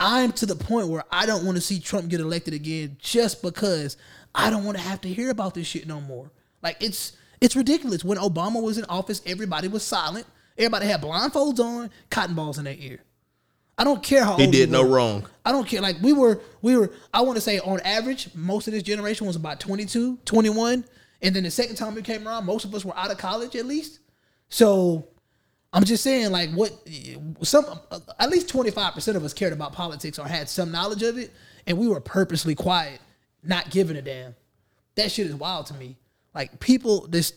Speaker 2: I'm to the point where I don't want to see Trump get elected again just because I don't want to have to hear about this shit no more. Like it's it's ridiculous. When Obama was in office, everybody was silent. Everybody had blindfolds on, cotton balls in their ear. I don't care how
Speaker 3: He did no
Speaker 2: were.
Speaker 3: wrong.
Speaker 2: I don't care. Like we were, we were. I want to say on average, most of this generation was about 22, 21. and then the second time we came around, most of us were out of college at least. So I'm just saying, like, what some at least 25 percent of us cared about politics or had some knowledge of it, and we were purposely quiet, not giving a damn. That shit is wild to me. Like people, this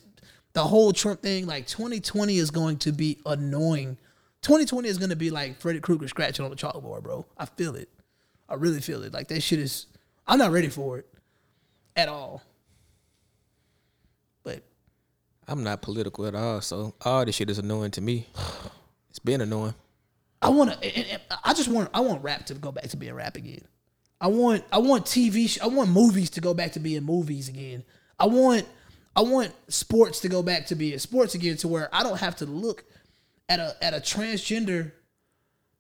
Speaker 2: the whole Trump thing. Like 2020 is going to be annoying. 2020 is going to be like Freddy Krueger scratching on the chalkboard, bro. I feel it. I really feel it. Like that shit is. I'm not ready for it at all. But
Speaker 4: I'm not political at all, so all this shit is annoying to me. It's been annoying.
Speaker 2: I want to. I just want. I want rap to go back to being rap again. I want I want TV sh- I want movies to go back to being movies again. I want I want sports to go back to being sports again to where I don't have to look at a at a transgender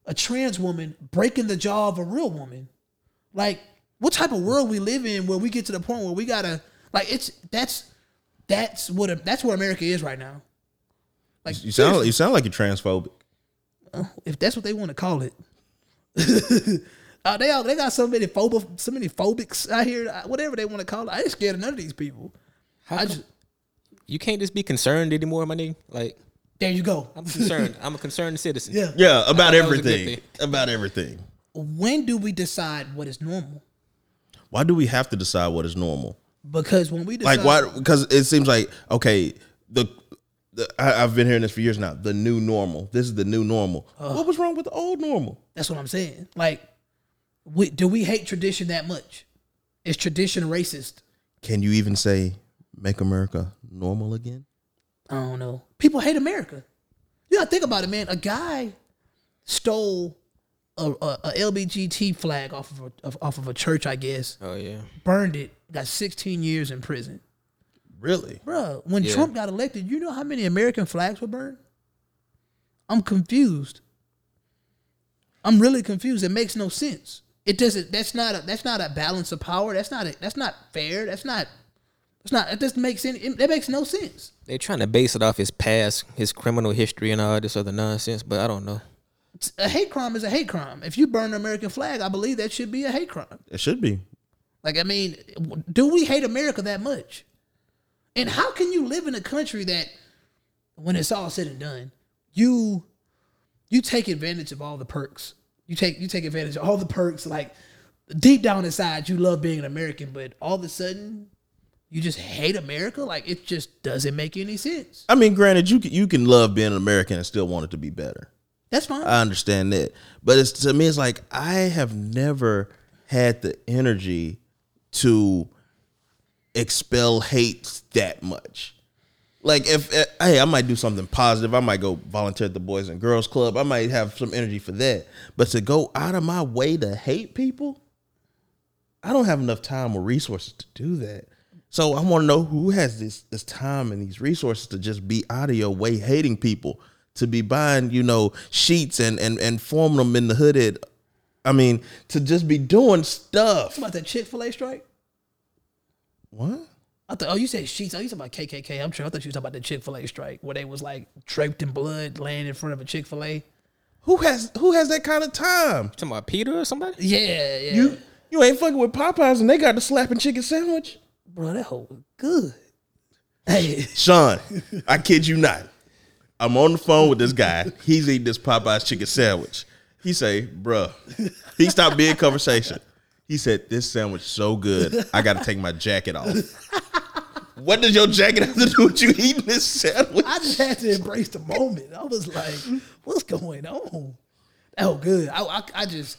Speaker 2: a trans woman breaking the jaw of a real woman. Like what type of world we live in where we get to the point where we got to like it's that's that's what that's where America is right now. Like
Speaker 3: You sound you sound like you're transphobic.
Speaker 2: if that's what they want to call it. uh, they all, they got so many phobic, so many phobics out here. uh, Whatever they want to call it, I ain't scared of none of these people. I just
Speaker 4: You can't just be concerned anymore, my nigga. Like
Speaker 2: there you go.
Speaker 4: I'm concerned. I'm a concerned citizen.
Speaker 2: Yeah.
Speaker 3: Yeah, about
Speaker 4: that was a good
Speaker 3: everything. About everything.
Speaker 2: When do we decide what is normal?
Speaker 3: Why do we have to decide what is normal?
Speaker 2: Because when we decide,
Speaker 3: Like why? Because it seems like okay, the, the I, I've been hearing this for years now. The new normal. This is the new normal. what was wrong with the old normal?
Speaker 2: that's what I'm saying. Like, we, do we hate tradition that much? Is tradition racist?
Speaker 3: Can you even say make America normal again?
Speaker 2: I don't know. People hate America. You gotta think about it, man. A guy stole a, a, a LBGT flag off of a, of, off of a church, I guess.
Speaker 4: Oh yeah.
Speaker 2: Burned it. Got 16 years in prison,
Speaker 3: Really?
Speaker 2: Bruh, When
Speaker 4: Yeah.
Speaker 2: Trump got elected, you know how many American flags were burned? I'm confused. I'm really confused. It makes no sense. It doesn't. That's not a. That's not a balance of power. That's not. A, that's not fair. That's not. That's not. That doesn't make sense. That makes no sense.
Speaker 4: They're trying to base it off his past, his criminal history, and all this other nonsense. But I don't know.
Speaker 2: a hate crime is a hate crime. If you burn an American flag, I believe that should be a hate crime.
Speaker 3: It should be.
Speaker 2: Like, I mean, do we hate America that much? And how can you live in a country that, when it's all said and done, you you take advantage of all the perks. You take you take advantage of all the perks. Like deep down inside, you love being an American, but all of a sudden, you just hate America. Like it just doesn't make any sense.
Speaker 3: I mean, granted, you can you can love being an American and still want it to be better.
Speaker 2: That's fine.
Speaker 3: I understand that, but it's to me, it's like I have never had the energy to expel hate that much. Like if eh, hey, I might do something positive. I might go volunteer at the Boys and Girls Club. I might have some energy for that. But to go out of my way to hate people, I don't have enough time or resources to do that. So I want to know who has this this time and these resources to just be out of your way hating people, to be buying you know sheets and and and forming them in the hooded. I mean, to just be doing stuff.
Speaker 2: What about that Chick Fil A strike.
Speaker 3: What?
Speaker 2: I thought, oh, you said sheets. Oh, you talking about KKK. I'm sure. I thought you was talking about the Chick Fil A strike where they was like draped in blood, laying in front of a Chick Fil A.
Speaker 3: Who has who has that kind of time?
Speaker 4: You talking about PETA or somebody?
Speaker 2: Yeah, yeah.
Speaker 3: You you ain't fucking with Popeyes and they got the slapping chicken sandwich.
Speaker 2: bro, that whole was good. Hey,
Speaker 3: Sean, I kid you not. I'm on the phone with this guy. He's eating this Popeyes chicken sandwich. He say, bruh, he stopped being conversation. He said, this sandwich so good, I got to take my jacket off. what does your jacket have to do with you eating this sandwich?
Speaker 2: I just had to embrace the moment. I was like, what's going on? That was good. I, I, I just,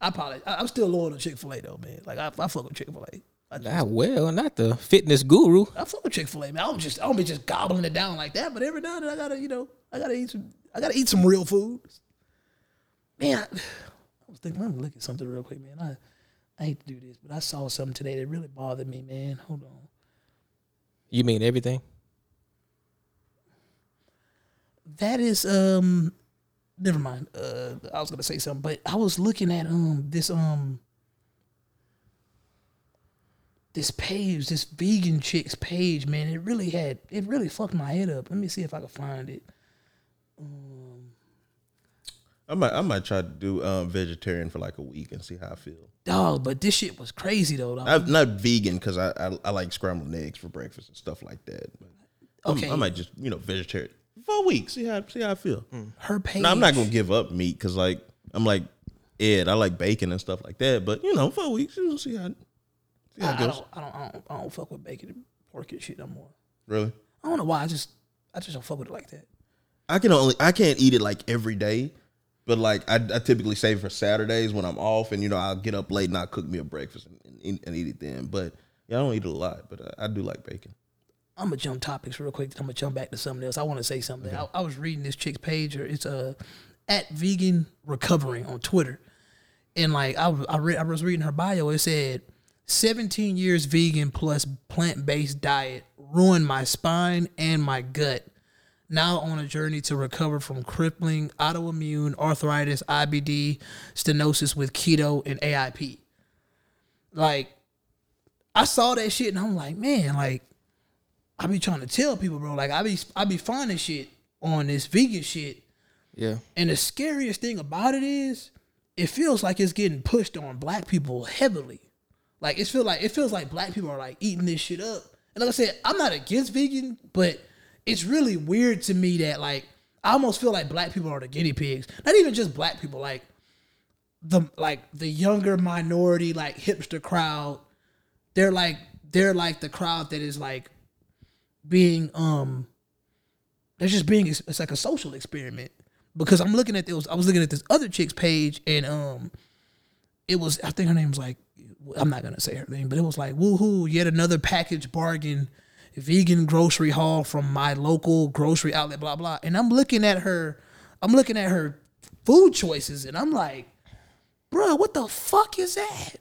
Speaker 2: I probably, I, I'm still loyal to Chick Fil A though, man. Like I, I fuck with Chick Fil A. I, just-
Speaker 4: Ah, well, not the fitness guru.
Speaker 2: I fuck with Chick Fil A, man. I don't just, I don't be just gobbling it down like that. But every now and then, I gotta, you know, I gotta eat some, I gotta eat some real food. Man, I, I was thinking, let me look at something real quick, man. I, I hate to do this, but I saw something today that really bothered me, man. Hold on.
Speaker 4: You mean everything?
Speaker 2: That is um never mind. Uh I was gonna say something, but I was looking at um this um this page, this vegan chick's page, man. It really had it really fucked my head up. Let me see if I can find it.
Speaker 3: I might I might try to do um, vegetarian for like a week and see how I feel.
Speaker 2: Dog, but this shit was crazy though. dog.
Speaker 3: I'm not vegan because I, I I like scrambled eggs for breakfast and stuff like that. But I'm-
Speaker 2: Okay.
Speaker 3: I might just you know vegetarian for a week. See how see how I feel.
Speaker 2: Her page.
Speaker 3: No, I'm not gonna give up meat because like I'm like Ed. I like bacon and stuff like that. But you know, for a week, you know, see how see how
Speaker 2: I,
Speaker 3: it
Speaker 2: I
Speaker 3: goes.
Speaker 2: don't, I don't, I don't, I don't fuck with bacon and pork and shit no more.
Speaker 3: Really,
Speaker 2: I don't know why. I just, I just don't fuck with it like that.
Speaker 3: I can only I can't eat it like every day. But like I, I typically save for Saturdays when I'm off, and you know I'll get up late and I'll cook me a breakfast and, and, eat- and eat it then. But yeah, I don't eat it a lot, but I, I do like bacon.
Speaker 2: I'm gonna jump topics real quick. I'm gonna jump back to something else. I want to say something. I, I was reading this chick's page, or it's uh, at vegan recovering on Twitter, and like I, I read, I was reading her bio. It said, "17 years vegan plus plant based diet ruined my spine and my gut. Now on a journey to recover from crippling autoimmune arthritis, IBD, stenosis with keto and AIP." Like, I saw that shit and I'm like, man, like, I be trying to tell people, bro. Like, I be I be finding shit on this vegan shit.
Speaker 4: Yeah.
Speaker 2: And the scariest thing about it is, it feels like it's getting pushed on black people heavily. Like it feel like it feels like black people are like eating this shit up. And like I said, I'm not against vegan, but it's really weird to me that like I almost feel like black people are the guinea pigs. Not even just black people, like the like the younger minority, like hipster crowd. They're like they're like the crowd that is like being um they're just being it's like a social experiment because I'm looking at this I was looking at this other chick's page and um it was I think her name was like I'm not gonna say her name but it was like woohoo yet another package bargain vegan grocery haul from my local grocery outlet blah blah and I'm looking at her I'm looking at her food choices and I'm like bro what the fuck is that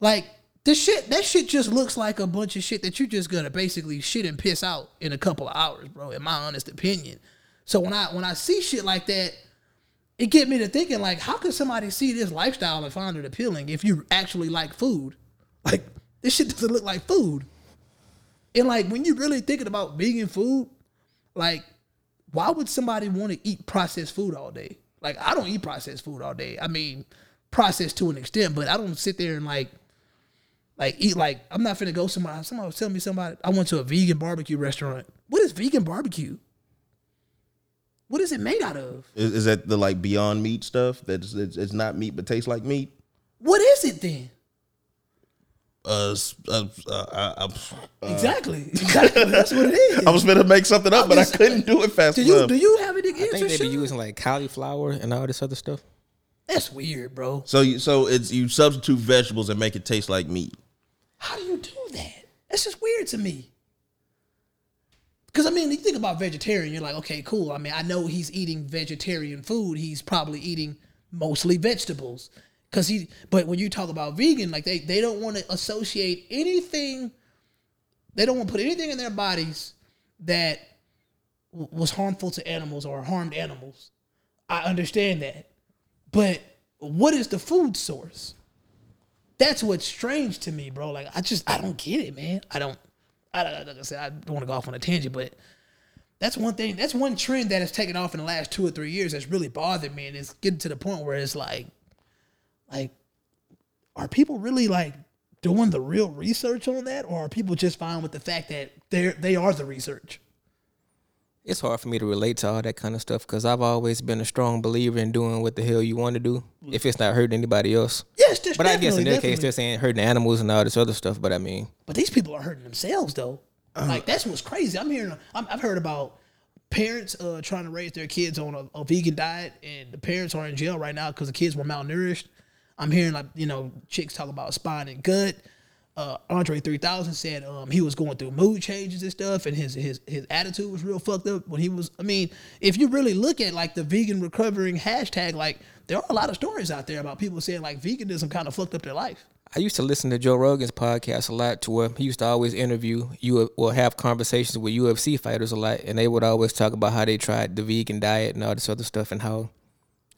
Speaker 2: like this shit, that shit just looks like a bunch of shit that you're just gonna basically shit and piss out in a couple of hours, bro. In my honest opinion. So when I when I see shit like that, it get me to thinking like, how could somebody see this lifestyle and find it appealing if you actually like food? Like this shit doesn't look like food. And like when you're really thinking about vegan food, like why would somebody want to eat processed food all day? Like I don't eat processed food all day. I mean, processed to an extent, but I don't sit there and like like eat like I'm not finna go somewhere. Somebody was telling me somebody I went to a vegan barbecue restaurant. What is vegan barbecue? What is it made out of?
Speaker 3: Is, is that the like Beyond Meat stuff? That's it's, it's not meat but tastes like meat.
Speaker 2: What is it then?
Speaker 3: Uh, uh, uh, uh, uh,
Speaker 2: exactly. Exactly. That's what it is.
Speaker 3: I was gonna make something up,
Speaker 2: I'm
Speaker 3: but I couldn't do it fast
Speaker 2: do you
Speaker 3: enough.
Speaker 2: do you have any
Speaker 4: I think
Speaker 2: answers?
Speaker 4: they be
Speaker 2: Sean?
Speaker 4: using like cauliflower and all this other stuff.
Speaker 2: That's weird, bro.
Speaker 3: So you so it's you substitute vegetables and make it taste like meat.
Speaker 2: How do you do that? That's just weird to me. Because I mean, you think about vegetarian, you're like, okay, cool. I mean, I know he's eating vegetarian food. He's probably eating mostly vegetables. Cause he, but when you talk about vegan, like they they don't want to associate anything. They don't want to put anything in their bodies that w- was harmful to animals or harmed animals. I understand that, but what is the food source? That's what's strange to me, bro. Like I just I don't get it, man. I don't. I like I said, I don't want to go off on a tangent, but that's one thing. That's one trend that has taken off in the last two or three years that's really bothered me, and it's getting to the point where it's like, like, are people really like doing the real research on that, or are people just fine with the fact that they they are the research?
Speaker 4: It's hard for me to relate to all that kind of stuff because I've always been a strong believer in doing what the hell you want to do if it's not hurting anybody else.
Speaker 2: Yes, just
Speaker 4: But I guess in their
Speaker 2: definitely,
Speaker 4: case, they're saying hurting animals and all this other stuff. But I mean,
Speaker 2: But these people are hurting themselves though. like that's what's crazy. I'm hearing. I'm, I've heard about parents uh, trying to raise their kids on a, a vegan diet, and the parents are in jail right now because the kids were malnourished. I'm hearing like you know chicks talk about spine and gut. Uh, Andre 3000 said um, he was going through mood changes and stuff, and his his his attitude was real fucked up when he was. I mean, if you really look at like the vegan recovering hashtag, like there are a lot of stories out there about people saying like veganism kind of fucked up their life.
Speaker 4: I used to listen to Joe Rogan's podcast a lot to where he used to always interview you or have conversations with UFC fighters a lot, and they would always talk about how they tried the vegan diet and all this other stuff, and how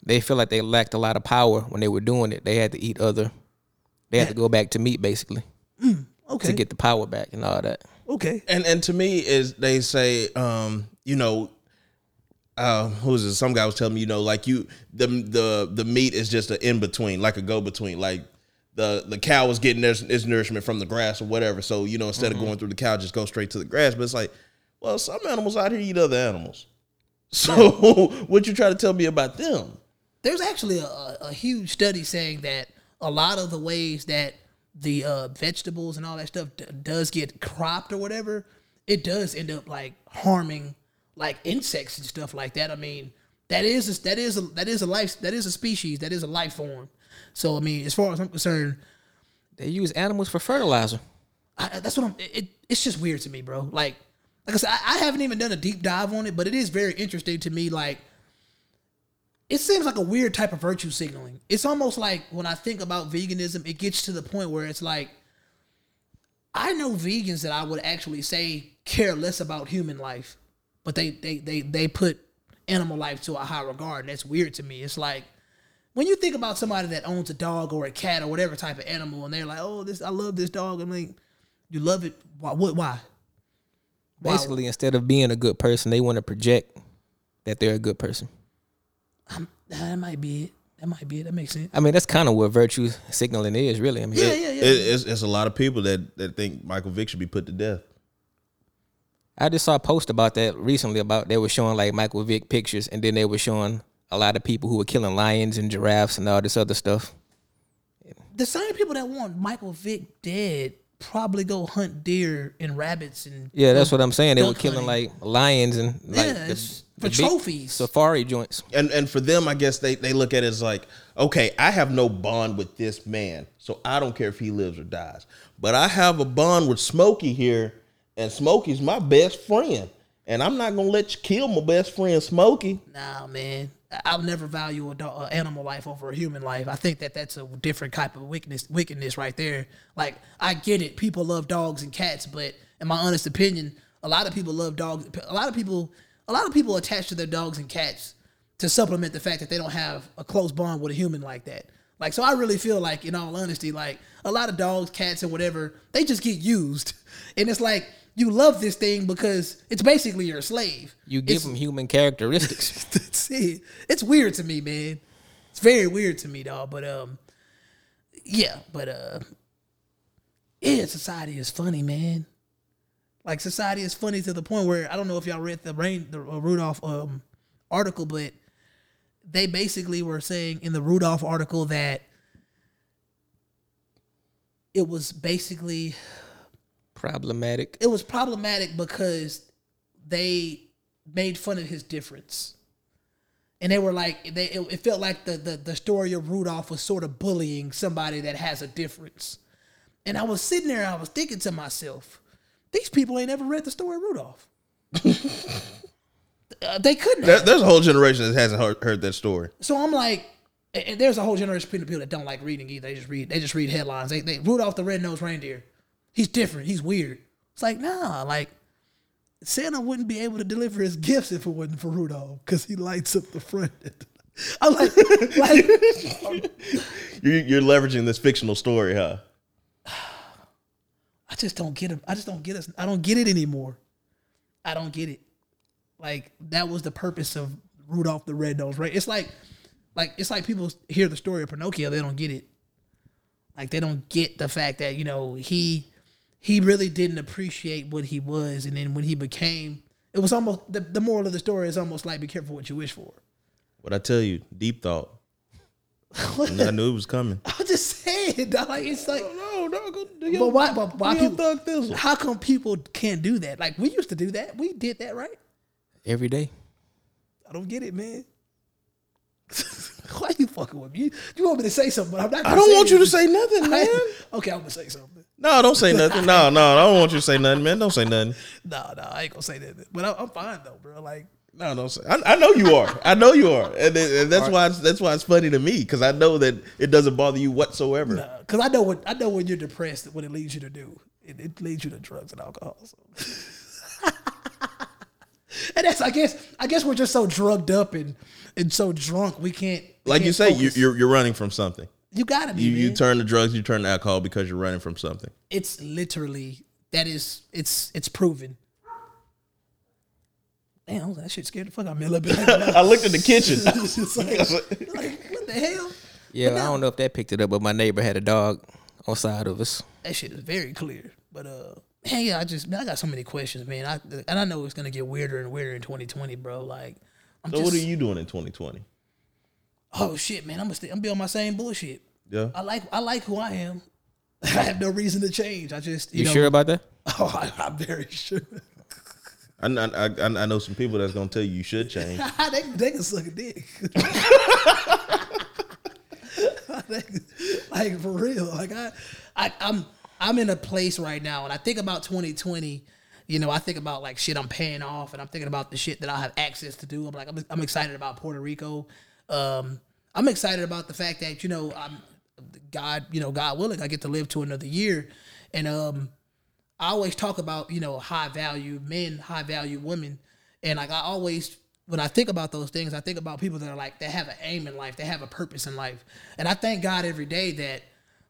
Speaker 4: they feel like they lacked a lot of power when they were doing it. They had to eat other, they had to go back to meat basically
Speaker 2: Okay,
Speaker 4: to get the power back and all that.
Speaker 2: okay,
Speaker 3: And and to me is they say, um, you know, uh, who was it? Some guy was telling me, you know, like you the the the meat is just an in between, like a go between, like. The, the cow is getting its, its nourishment from the grass or whatever. So, you know, instead of going through the cow, just go straight to the grass. But it's like, well, some animals out here eat other animals. So what you try to tell me about them?
Speaker 2: There's actually a, a, huge study saying that a lot of the ways that the uh, vegetables and all that stuff d- does get cropped or whatever, it does end up like harming like insects and stuff like that. I mean, that is a, that is a, that is a life that is a species that is a life form. So I mean, as far as I'm concerned,
Speaker 4: They use animals for fertilizer.
Speaker 2: I, that's what I'm. It, it- it's just weird to me, bro. Like, like I said, I, I haven't even done a deep dive on it, but it is very interesting to me. Like, it seems like a weird type of virtue signaling. It's almost like when I think about veganism, it gets to the point where it's like I know vegans that I would actually say care less about human life, but they they they they put animal life to a high regard. That's weird to me. It's like when you think about somebody that owns a dog or a cat or whatever type of animal, and they're like, "Oh, this I love this dog." I'm like, "You love it? Why? What? Why?" Why?
Speaker 4: Basically, instead of being a good person, they want to project that they're a good person.
Speaker 2: I'm, that might be it. That might be it. That makes sense.
Speaker 4: I mean, that's kind of what virtue signaling is, really. I mean,
Speaker 2: Yeah,
Speaker 3: It-
Speaker 2: yeah, yeah.
Speaker 3: it- it's, it's a lot of people that, that think Michael Vick should be put to death.
Speaker 4: I just saw a post about that recently. About they were showing like Michael Vick pictures, and then they were showing a lot of people who were killing lions and giraffes and all this other stuff.
Speaker 2: the same people that want Michael Vick dead probably go hunt deer and rabbits and
Speaker 4: Yeah, that's what I'm saying. They were killing
Speaker 2: hunting.
Speaker 4: like lions and like
Speaker 2: Yeah,
Speaker 4: the,
Speaker 2: it's
Speaker 4: the
Speaker 2: for trophies.
Speaker 4: safari joints.
Speaker 3: And and for them, I guess they, they look at it as like, okay, I have no bond with this man, so I don't care if he lives or dies. But I have a bond with Smokey here, and Smokey's my best friend. And I'm not gonna let you kill my best friend Smokey.
Speaker 2: Nah, man. I'll never value a dog, animal life over a human life. I think that that's a different type of wickedness, wickedness right there. Like, I get it. People love dogs and cats, but in my honest opinion, a lot of people love dogs. A lot of people, a lot of people attach to their dogs and cats to supplement the fact that they don't have a close bond with a human like that. Like, so I really feel like, in all honesty, like a lot of dogs, cats, and whatever, they just get used, and it's like you love this thing because it's basically your slave.
Speaker 4: You give
Speaker 2: It's-
Speaker 4: them human characteristics.
Speaker 2: That's it. It's weird to me, man. It's very weird to me, dog. But um, yeah, but uh, yeah, society is funny, man. Like society is funny to the point where I don't know if y'all read the rain the uh, Rudolph um article, but they basically were saying in the Rudolph article that it was basically
Speaker 4: Problematic.
Speaker 2: it was problematic because they made fun of his difference. And they were like, they it, it felt like the, the the story of Rudolph was sort of bullying somebody that has a difference. And I was sitting there, I was thinking to myself, these people ain't ever read the story of Rudolph. Uh, they couldn't.
Speaker 3: There, there's a whole generation that hasn't heard, heard that story.
Speaker 2: So I'm like, and and there's a whole generation of people that don't like reading either. They just read, they just read headlines. They, they Rudolph the Red-Nosed Reindeer. He's different. He's weird. It's like, nah, like Santa wouldn't be able to deliver his gifts if it wasn't for Rudolph because he lights up the front. I'm like, like
Speaker 3: You're, you're leveraging this fictional story, huh?
Speaker 2: I just don't get him. I just don't get us. I don't get it anymore. I don't get it. Like that was the purpose of Rudolph the Red Nose, right? It's like, like it's like people hear the story of Pinocchio, they don't get it. Like they don't get the fact that you know he he really didn't appreciate what he was, and then when he became, it was almost the, the moral of the story is almost like be careful what you wish for.
Speaker 3: What I tell you, deep thought. And I knew it was coming.
Speaker 2: I'm just saying, dog. Like it's like.
Speaker 3: No, no, go do
Speaker 2: But why? But why
Speaker 3: do your
Speaker 2: people?
Speaker 3: Thug Thizzle.
Speaker 2: How come people can't do that? Like we used to do that. We did that, right?
Speaker 4: Every day.
Speaker 2: I don't get it, man. Why are you fucking with me? You, you want me to say something, but I'm not.
Speaker 3: I
Speaker 2: gonna
Speaker 3: don't
Speaker 2: say
Speaker 3: want you to say nothing, man.
Speaker 2: okay, I'm gonna say something.
Speaker 3: No, don't say nothing. No, no, I don't want you to say nothing, man. Don't say nothing.
Speaker 2: No, no, I ain't gonna say that. But I, I'm fine though, bro. Like,
Speaker 3: No, don't say. I, I know you are. I know you are, and, and that's why it's, that's why it's funny to me because I know that it doesn't bother you whatsoever.
Speaker 2: nah, cause I know what I know when you're depressed, what it leads you to do. It, it leads you to drugs and alcohol. So. and that's, I guess, I guess we're just so drugged up and and so drunk we can't. we
Speaker 3: Like you
Speaker 2: can't
Speaker 3: say, you, you're you're running from something.
Speaker 2: You gotta be.
Speaker 3: You you turn to drugs, you turn to alcohol because you're running from something.
Speaker 2: it's literally that is it's it's proven. Damn, that shit scared the fuck out of me a little bit.
Speaker 3: I looked in the kitchen.
Speaker 2: It's like, like, what the hell?
Speaker 4: Yeah, I don't know if that picked it up, but my neighbor had a dog on side of us.
Speaker 2: That shit is very clear. But uh, man, yeah, I just man, I got so many questions, man. I and I know it's gonna get weirder and weirder in 2020, bro. Like, I'm
Speaker 3: So
Speaker 2: just
Speaker 3: what are you doing in 2020?
Speaker 2: Oh shit, man. I'm gonna stay, I'm gonna be on my same bullshit.
Speaker 3: Yeah.
Speaker 2: I like I like who I am. I have no reason to change. I just you,
Speaker 4: You
Speaker 2: know,
Speaker 4: sure about that?
Speaker 2: Oh, I, I'm very sure.
Speaker 3: I, I, I, I know some people that's gonna tell you you should change.
Speaker 2: they, they can suck a dick. They- like for real. Like I, I, I'm I'm in a place right now, and I think about 2020. You know, I think about like shit I'm paying off, and I'm thinking about the shit that I have access to do. I'm like, I'm, I'm excited about Puerto Rico. Um, I'm excited about the fact that you know I'm God, you know God willing, I get to live to another year, and um, I always talk about you know high value men, high value women, and like I always when I think about those things, I think about people that are like they have an aim in life, they have a purpose in life, and I thank God every day that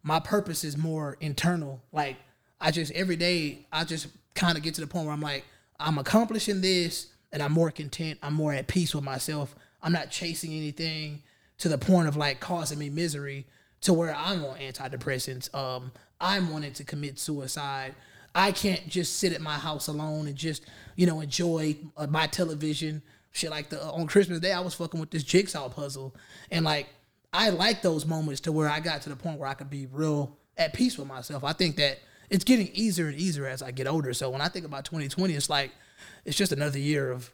Speaker 2: my purpose is more internal. Like I just every day I just kind of get to the point where I'm like I'm accomplishing this, and I'm more content, I'm more at peace with myself. I'm not chasing anything to the point of like causing me misery to where I'm on antidepressants. Um, I'm wanting to commit suicide. I can't just sit at my house alone and just, you know, enjoy uh, my television. Shit like the on Christmas Day, I was fucking with this jigsaw puzzle, and like I like those moments to where I got to the point where I could be real at peace with myself. I think that it's getting easier and easier as I get older. So when I think about 2020, it's like it's just another year of,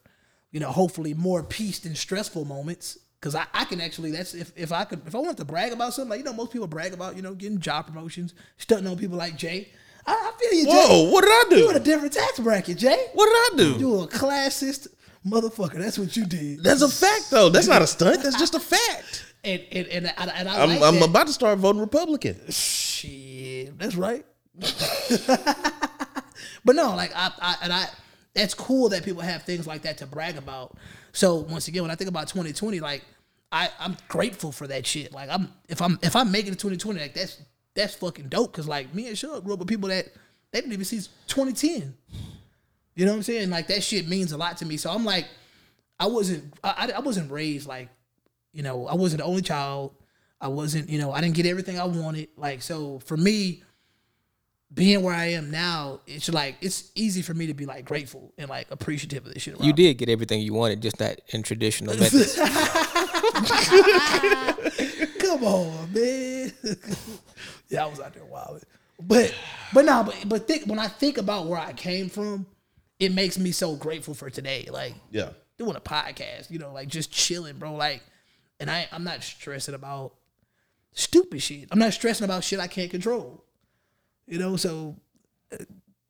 Speaker 2: you know, hopefully more peace than stressful moments. Cause I, I can actually that's if, if I could if I want to brag about something like you know most people brag about you know getting job promotions stunting on people like Jay I, I feel you Jay
Speaker 3: Whoa, what did I do
Speaker 2: you in a different tax bracket Jay
Speaker 3: What did I do?
Speaker 2: you a classist motherfucker that's what you did
Speaker 3: That's a fact, though. That's not a stunt. That's just a fact.
Speaker 2: and and and, and, and I
Speaker 3: I'm,
Speaker 2: like
Speaker 3: I'm
Speaker 2: that.
Speaker 3: about to start voting Republican.
Speaker 2: Shit, that's right. but no, like I, I and I, that's cool that people have things like that to brag about. So once again, when I think about 2020, like I, I'm grateful for that shit. Like I'm, if I'm, if I'm making it 2020, like that's that's fucking dope. Cause like me and Shug grew up with people that they didn't even see 2010. You know what I'm saying? Like that shit means a lot to me. So I'm like, I wasn't, I, I wasn't raised like, you know, I wasn't the only child. I wasn't, you know, I didn't get everything I wanted. Like, so for me, being where I am now, it's like it's easy for me to be like grateful and like appreciative of this shit. Around
Speaker 4: You did get everything you wanted, just not in traditional methods.
Speaker 2: Come on, man. yeah, I was out there wilding. But but no, but but think when I think about where I came from, it makes me so grateful for today. Like
Speaker 3: Yeah.
Speaker 2: doing a podcast, you know, like just chilling, bro. Like, and I I'm not stressing about stupid shit. I'm not stressing about shit I can't control. You know, so uh,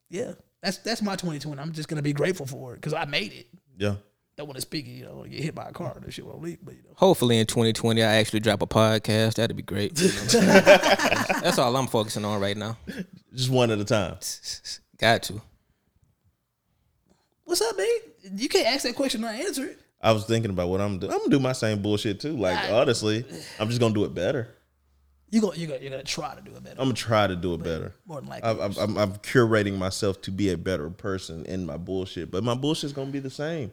Speaker 2: yeah, that's that's my 2020. I'm just gonna be grateful for it because I made it.
Speaker 3: Yeah.
Speaker 2: Don't want to speak it, you know, get hit by a car. That shit won't leave, but you know.
Speaker 4: Hopefully in 2020, I actually drop a podcast. That'd be great. That's all I'm focusing on right now.
Speaker 3: Just one at a time.
Speaker 4: Got to.
Speaker 2: What's up, man? You can't ask that question and not answer it.
Speaker 3: I was thinking about what I'm doing. I'm gonna do my same bullshit too. Like honestly, I'm just gonna do it better.
Speaker 2: You go, you go, you're gonna try to do it better.
Speaker 3: I'm gonna try to do it better.
Speaker 2: More than likely,
Speaker 3: I'm, I'm, I'm, curating myself to be a better person in my bullshit, but my bullshit's gonna be the same.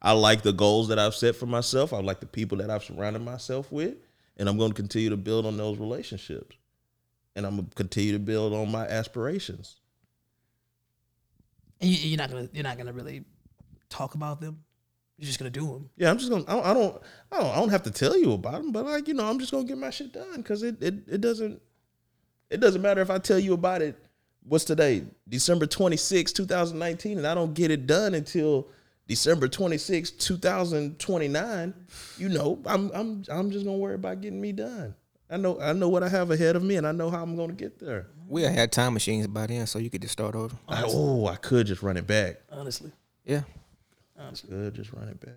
Speaker 3: I like the goals that I've set for myself. I like the people that I've surrounded myself with, and I'm gonna continue to build on those relationships, and I'm gonna continue to build on my aspirations.
Speaker 2: and you, you're not gonna, you're not gonna really talk about them. You're just gonna do them.
Speaker 3: Yeah, I'm just gonna. I don't. I don't. I don't, I don't have to tell you about them, but like you know, I'm just gonna get my shit done because it, it it doesn't it doesn't matter if I tell you about it. What's today? December 26, 2019, and I don't get it done until December 26, 2029. You know, I'm I'm I'm just gonna worry about getting me done. I know I know what I have ahead of me, and I know how I'm gonna get there.
Speaker 4: We'll have time machines by then, so you could just start over.
Speaker 3: I, oh, I could just run it back.
Speaker 2: Honestly,
Speaker 4: Yeah.
Speaker 3: Um, Could just run it back.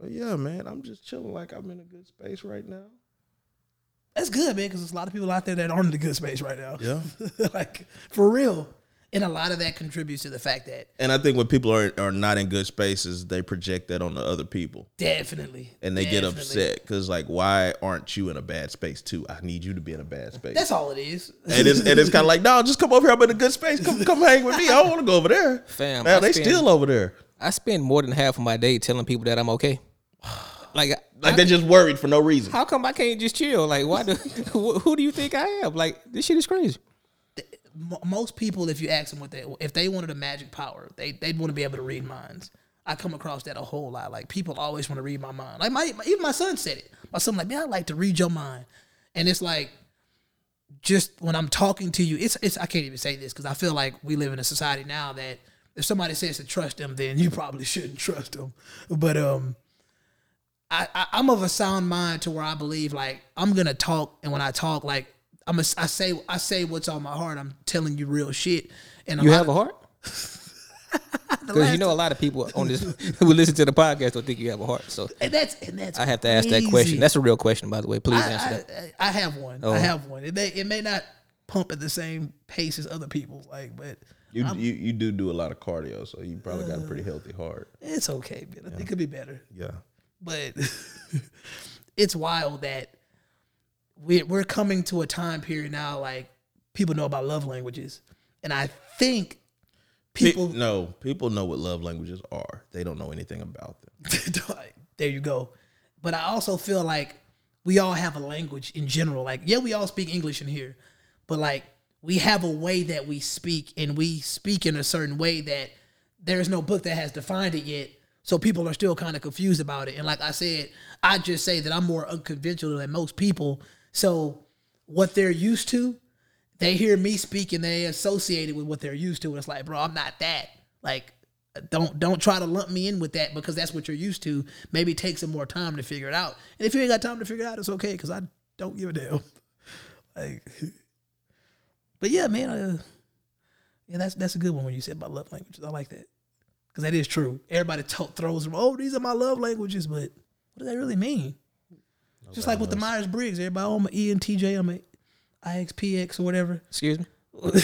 Speaker 3: But yeah, man, I'm just chilling like I'm in a good space right now.
Speaker 2: that's good, man. Because there's a lot of people out there that aren't in a good space right now.
Speaker 3: Yeah.
Speaker 2: like for real. And a lot of that contributes to the fact that
Speaker 3: And I think when people are are not in good spaces, they project that on the other people,
Speaker 2: definitely,
Speaker 3: and they get upset because like, why aren't you in a bad space too? I need you to be in a bad space.
Speaker 2: That's all it is.
Speaker 3: and it's and it's kind of like, no, just come over here. I'm in a good space. Come come hang with me. I don't want to go over there.
Speaker 4: Fam,
Speaker 3: now
Speaker 4: I
Speaker 3: they
Speaker 4: spend-
Speaker 3: still over there.
Speaker 4: I spend more than half of my day telling people that I'm okay. Like,
Speaker 3: Like they're just worried for no reason.
Speaker 4: how come I can't just chill? Like, why do who, who do you think I am? Like, this shit is crazy.
Speaker 2: Most people, if you ask them what they, if they wanted a magic power, they they'd want to be able to read minds. I come across that a whole lot. Like people always want to read my mind. Like my even my son said it. My son like, man, I like to read your mind, and it's like, just when I'm talking to you, it's it's I can't even say this because I feel like we live in a society now that if somebody says to trust them, then you probably shouldn't trust them. But um, I, I I'm of a sound mind to where I believe like I'm gonna talk, and when I talk, like I'm a, I say I say what's on my heart. I'm telling you real shit. And
Speaker 4: You have a heart? Because you know a lot of people on this who listen to the podcast don't think you have a heart. So
Speaker 2: and that's and that's.
Speaker 4: I have to ask that question. That's a real question, by the way. Please
Speaker 2: I,
Speaker 4: answer that.
Speaker 2: I, I have one.
Speaker 4: Oh.
Speaker 2: I have one. It may it may not pump at the same pace as other people, like, but
Speaker 3: You, you you do do a lot of cardio, so you probably got a pretty uh, healthy heart.
Speaker 2: it's okay. Man. It could be better.
Speaker 3: Yeah.
Speaker 2: but it's wild that we're we're coming to a time period now like people know about love languages, and I think
Speaker 3: People
Speaker 2: people
Speaker 3: no, people know what love languages are. They don't know anything about them.
Speaker 2: there you go. But I also feel like we all have a language in general. Like yeah, we all speak English in here, but like we have a way that we speak, and we speak in a certain way that there's no book that has defined it yet. So people are still kind of confused about it. And like I said, I just say that I'm more unconventional than most people. So what they're used to, they hear me speak and they associate it with what they're used to. And it's like, bro, I'm not that. Like, don't don't try to lump me in with that because that's what you're used to. Maybe take some more time to figure it out. And if you ain't got time to figure it out, it's okay because I don't give a damn. Like, but yeah, man, uh, yeah, that's that's a good one when you said about love languages. I like that because that is true. Everybody to- throws them. Oh, these are my love languages, but what does that really mean? Just like with the Myers Briggs, everybody, oh, I'm an ENTJ, I'm a IXPX or whatever.
Speaker 4: Excuse me.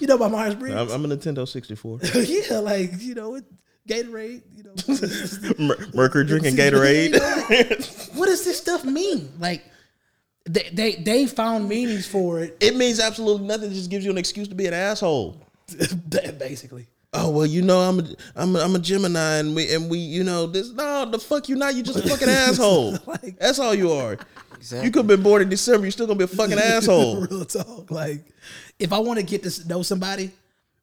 Speaker 2: You know about Myers Briggs?
Speaker 3: I'm, I'm a Nintendo 64.
Speaker 2: yeah, like you know, it, Gatorade. You know,
Speaker 3: Mer- Mercury drinking
Speaker 2: You know,
Speaker 3: Gatorade.
Speaker 2: like, what does this stuff mean? Like, they they they found meanings for it.
Speaker 3: it means absolutely nothing. It just gives you an excuse to be an asshole.
Speaker 2: Basically,
Speaker 3: Oh well, you know I'm a I'm a, I'm a Gemini and we and we you know this no the fuck you not you just a fucking asshole.
Speaker 2: Like-
Speaker 3: That's all you are.
Speaker 4: Exactly.
Speaker 3: You could have been born in December. You're still gonna be a fucking asshole.
Speaker 2: real talk. Like, if I want to get to know somebody,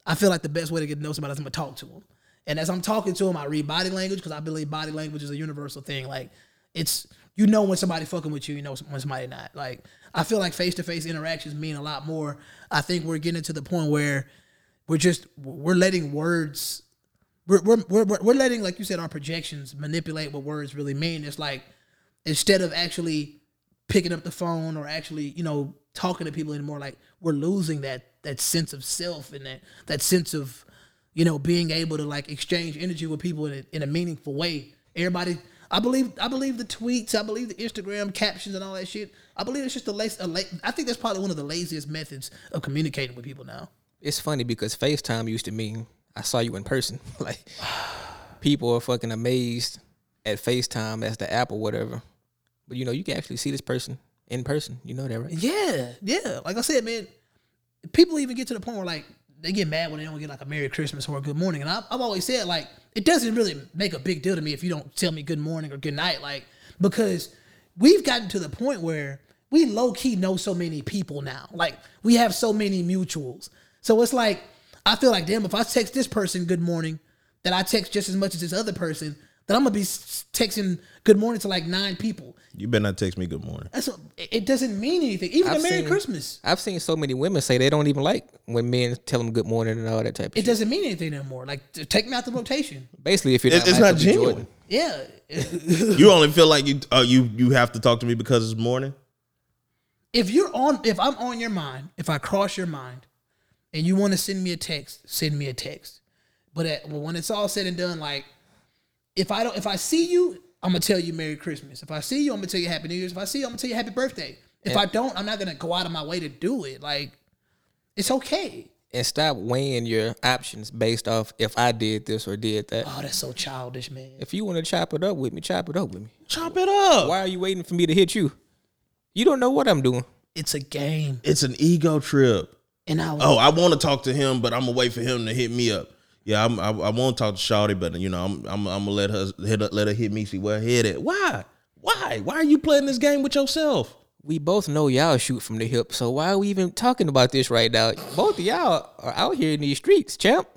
Speaker 2: I feel like the best way to get to know somebody is I'm gonna talk to them. And as I'm talking to them, I read body language because I believe body language is a universal thing. Like, it's you know when somebody fucking with you, you know when somebody not. Like, I feel like face to face interactions mean a lot more. I think we're getting to the point where we're just we're letting words we're we're we're, we're letting like you said our projections manipulate what words really mean. It's like instead of actually picking up the phone or actually you know talking to people anymore, like we're losing that that sense of self and that that sense of you know being able to like exchange energy with people in a, in a meaningful way. Everybody. I believe I believe the tweets, I believe the Instagram captions and all that shit. I believe it's just a lazy. A la- I think that's probably one of the laziest methods of communicating with people now.
Speaker 4: It's funny because FaceTime used to mean I saw you in person. like people are fucking amazed at FaceTime as the app or whatever. But you know, you can actually see this person in person. You know that, right?
Speaker 2: Yeah, yeah. Like I said, man, people even get to the point where like they get mad when they don't get like a Merry Christmas or a Good Morning, and I, I've always said like it doesn't really make a big deal to me if you don't tell me Good Morning or Good Night, like because we've gotten to the point where we low key know so many people now, like we have so many mutuals, so it's like I feel like damn if I text this person Good Morning, that I text just as much as this other person. that I'm gonna be texting good morning to like nine people.
Speaker 3: You better not text me good morning.
Speaker 2: That's what, it it doesn't mean anything. Even
Speaker 4: I've
Speaker 2: a Merry
Speaker 4: seen-
Speaker 2: Christmas.
Speaker 4: I've seen so many women say they don't even like when men tell them good morning and all that type of
Speaker 2: It
Speaker 4: shit.
Speaker 2: doesn't mean anything anymore. Like take me out the rotation.
Speaker 4: Basically, if you're
Speaker 3: It-
Speaker 4: not
Speaker 3: it's not genuine.
Speaker 4: Jordan.
Speaker 2: Yeah.
Speaker 3: You only feel like you uh, you you have to talk to me because it's morning.
Speaker 2: if you're on, if I'm on your mind, if I cross your mind, and you want to send me a text, send me a text. But at, well, when it's all said and done, like if I don't, if I see you, I'm gonna tell you Merry Christmas. If I see you, I'm gonna tell you Happy New Year's. If I see you, I'm gonna tell you Happy Birthday. If I don't, I'm not gonna go out of my way to do it. Like it's okay.
Speaker 4: and stop weighing your options based off if I did this or did that.
Speaker 2: Oh, that's so childish, man.
Speaker 4: If you want to chop it up with me, chop it up with me.
Speaker 3: Chop it up.
Speaker 4: Why are you waiting for me to hit you? You don't know what I'm doing.
Speaker 2: It's a game,
Speaker 3: It's an ego trip.
Speaker 2: and I
Speaker 3: Oh, I want to talk to him, but I'm gonna wait for him to hit me up. Yeah, I'm, I, I won't talk to Shawty, but you know, I'm, I'm, I'm gonna let her hit, her- let her hit me. See where her head at. Why? Why? Why are you playing this game with yourself?
Speaker 4: We both know y'all shoot from the hip, so why are we even talking about this right now? Both of y'all are out here in these streets, champ.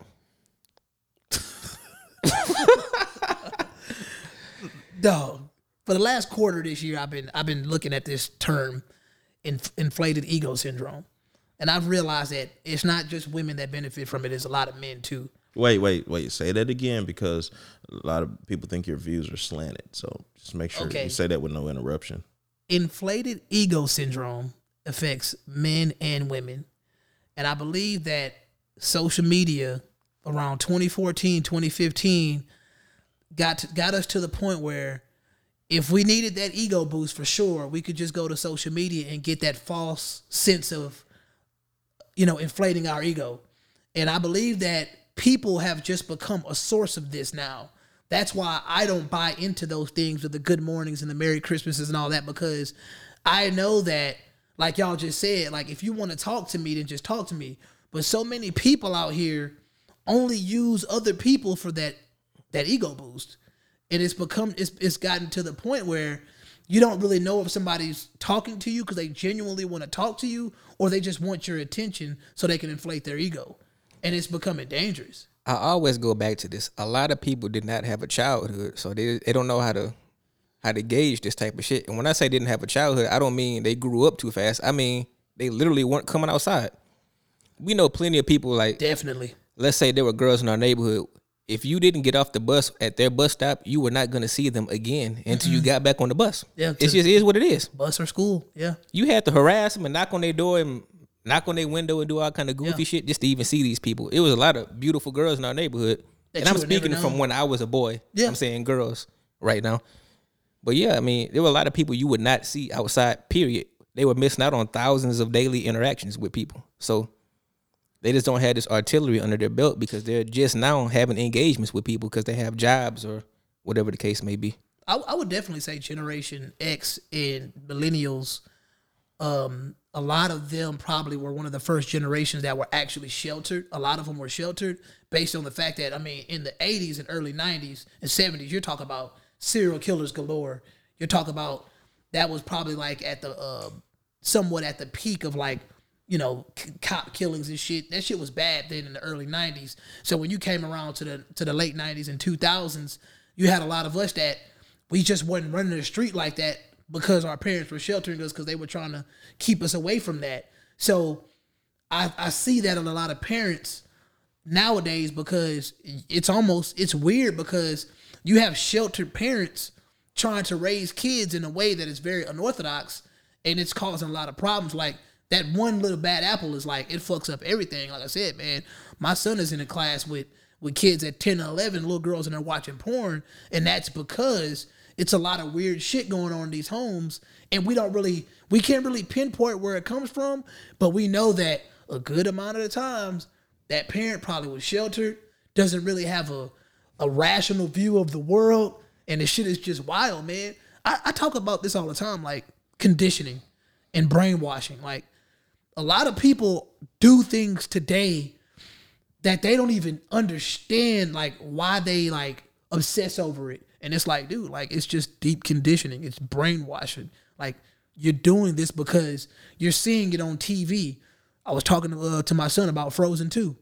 Speaker 2: dog. For the last quarter of this year, I've been I've been looking at this term, inf- inflated ego syndrome, and I've realized that it's not just women that benefit from it; it's a lot of men too.
Speaker 3: Wait, wait, wait. Say that again because a lot of people think your views are slanted. So just make sure
Speaker 2: Okay.
Speaker 3: you say that with no interruption.
Speaker 2: Inflated ego syndrome affects men and women, and I believe that social media around 2014, 2015 got to, got us to the point where if we needed that ego boost for sure, we could just go to social media and get that false sense of you know, inflating our ego. And I believe that people have just become a source of this now. That's why I don't buy into those things with the good mornings and the Merry Christmases and all that because I know that, like y'all just said, like if you want to talk to me, then just talk to me. But so many people out here only use other people for that that ego boost. And it's become it's it's gotten to the point where you don't really know if somebody's talking to you because they genuinely want to talk to you or they just want your attention so they can inflate their ego. And it's becoming dangerous.
Speaker 4: I always go back to this. A lot of people did not have a childhood, so they they don't know how to how to gauge this type of shit. And when I say didn't have a childhood, I don't mean they grew up too fast. I mean they literally weren't coming outside. We know plenty of people like
Speaker 2: Definitely.
Speaker 4: let's say there were girls in our neighborhood. If you didn't get off the bus at their bus stop, you were not going to see them again until you got back on the bus.
Speaker 2: Yeah,
Speaker 4: it just is what it is.
Speaker 2: Bus or school. Yeah.
Speaker 4: You had to harass them and knock on their door and knock on their window and do all kind of goofy
Speaker 2: Yeah.
Speaker 4: shit just to even see these people. It was a lot of beautiful girls in our neighborhood,
Speaker 2: That
Speaker 4: and I'm speaking from when I was a boy.
Speaker 2: Yeah.
Speaker 4: I'm saying girls right now. But yeah, I mean, there were a lot of people you would not see outside. Period. They were missing out on thousands of daily interactions with people. So they just don't have this artillery under their belt because they're just now having engagements with people because they have jobs or whatever the case may be.
Speaker 2: I, I would definitely say Generation X and millennials, um, a lot of them probably were one of the first generations that were actually sheltered. A lot of them were sheltered based on the fact that, I mean, in the 80s and early 90s and 70s, you're talking about serial killers galore. You're talking about that was probably like at the, uh, somewhat at the peak of like, you know, c- cop killings and shit. That shit was bad then in the early 90s. So when you came around to the to the late 90s and 2000s, you had a lot of us that we just wasn't running the street like that because our parents were sheltering us because they were trying to keep us away from that. So I, I see that in a lot of parents nowadays because it's almost it's weird because you have sheltered parents trying to raise kids in a way that is very unorthodox and it's causing a lot of problems like that one little bad apple is like it fucks up everything like i said man my son is in a class with with kids at 10 and 11 little girls and they're watching porn and that's because it's a lot of weird shit going on in these homes and we don't really we can't really pinpoint where it comes from but we know that a good amount of the times that parent probably was sheltered doesn't really have a a rational view of the world and the shit is just wild man. I, I talk about this all the time like conditioning and brainwashing. Like a lot of people do things today that they don't even understand like why they like obsess over it and it's like dude like it's just deep conditioning. It's brainwashing. Like you're doing this because you're seeing it on tv i was talking to, uh, to my son about frozen 2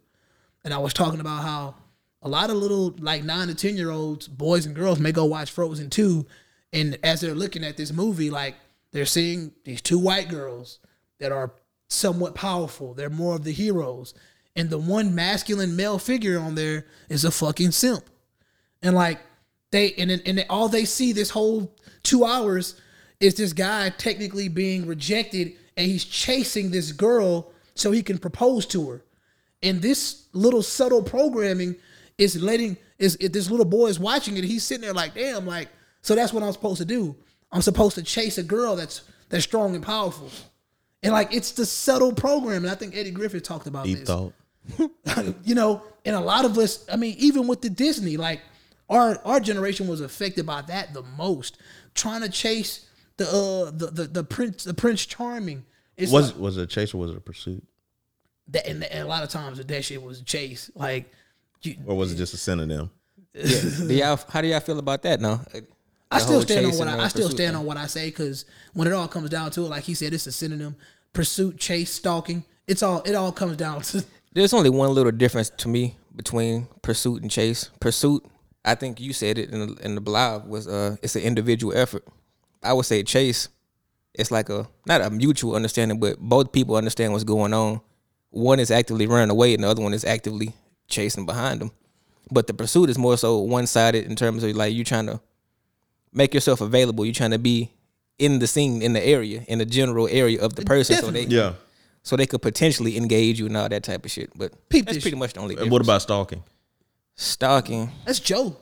Speaker 2: and i was talking about how a lot of little like 9 to 10 year olds boys and girls may go watch frozen 2 and as they're looking at this movie like they're seeing these two white girls that are somewhat powerful. They're more of the heroes. And the one masculine male figure on there is a fucking simp. And like they and and all they see this whole two hours is this guy technically being rejected and he's chasing this girl so he can propose to her. And this little subtle programming is letting is if this little boy is watching it he's sitting there like damn like so that's what i'm supposed to do. I'm supposed to chase a girl that's that's strong and powerful. And like it's the subtle program and i think Eddie Griffin talked about
Speaker 3: Deep
Speaker 2: this.
Speaker 3: thought.
Speaker 2: you know, and a lot of us, I mean, even with the Disney, like our our generation was affected by that the most. Trying to chase the uh the the, the prince the Prince Charming. It's
Speaker 3: Was
Speaker 2: like,
Speaker 3: was it a chase or was it a pursuit?
Speaker 2: that, and, and a lot of times that shit was a chase. Like, you,
Speaker 3: Or was it just a synonym?
Speaker 4: do y'all, how do y'all feel about that now?
Speaker 2: I still stand on what
Speaker 4: and,
Speaker 2: I, I still
Speaker 4: pursuit
Speaker 2: stand
Speaker 4: thing.
Speaker 2: on what I say because when it all comes down to it, like he said, it's a synonym: pursuit, chase, stalking. It's all it all comes down to.
Speaker 4: There's only one little difference to me between pursuit and chase. Pursuit, I think you said it in the, in the blog was uh it's an individual effort. I would say chase, it's like a not a mutual understanding, but both people understand what's going on. One is actively running away, and the other one is actively chasing behind them. But the pursuit is more so one sided in terms of like you trying to make yourself available. You're trying to be in the scene, in the area, in the general area of the person, so they
Speaker 3: Yeah.
Speaker 4: so they could potentially engage you and all that type of shit. But
Speaker 2: Peep
Speaker 4: that's pretty much the only. Difference.
Speaker 3: what about stalking?
Speaker 4: Stalking.
Speaker 2: That's Joe.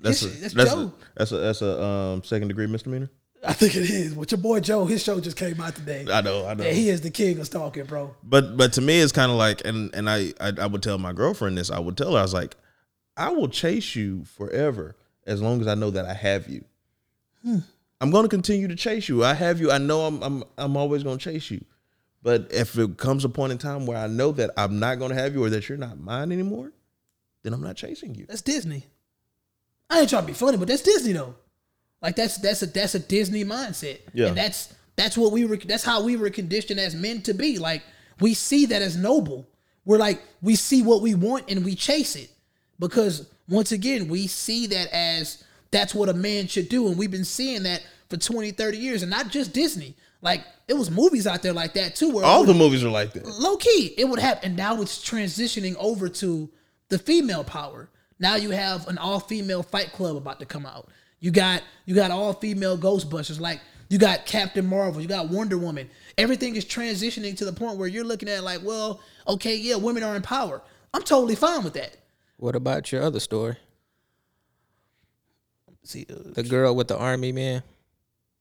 Speaker 3: That's a,
Speaker 2: that's
Speaker 3: that's
Speaker 2: Joe.
Speaker 3: a, that's a that's a um second degree misdemeanor.
Speaker 2: I think it is. With your boy Joe, his show just came out today.
Speaker 3: I know, I know.
Speaker 2: Yeah, he is the king of stalking, bro.
Speaker 3: But but to me, it's kind of like, and and I, I I would tell my girlfriend this. I would tell her, I was like, I will chase you forever as long as I know that I have you. I'm going to continue to chase you. I have you. I know I'm I'm I'm always going to chase you. But if it comes a point in time where I know that I'm not going to have you or that you're not mine anymore, then I'm not chasing you.
Speaker 2: That's Disney. I ain't trying to be funny, but that's Disney though. Like that's that's a that's a Disney mindset.
Speaker 3: Yeah.
Speaker 2: And that's that's what we were that's how we were conditioned as men to be. Like we see that as noble. We're like we see what we want and we chase it. Because once again, we see that as that's what a man should do and we've been seeing that for 20, 30 years and not just Disney. Like it was movies out there like that too where
Speaker 3: All
Speaker 2: would-
Speaker 3: the movies are like that.
Speaker 2: low key, it would happen. And now it's transitioning over to the female power. Now you have an all female Fight Club about to come out. You got you got all female Ghostbusters. Like you got Captain Marvel. You got Wonder Woman. Everything is transitioning to the point where you're looking at like, well, okay, yeah, women are in power. I'm totally fine with that.
Speaker 4: What about your other story?
Speaker 2: See, uh,
Speaker 4: The girl with the army man.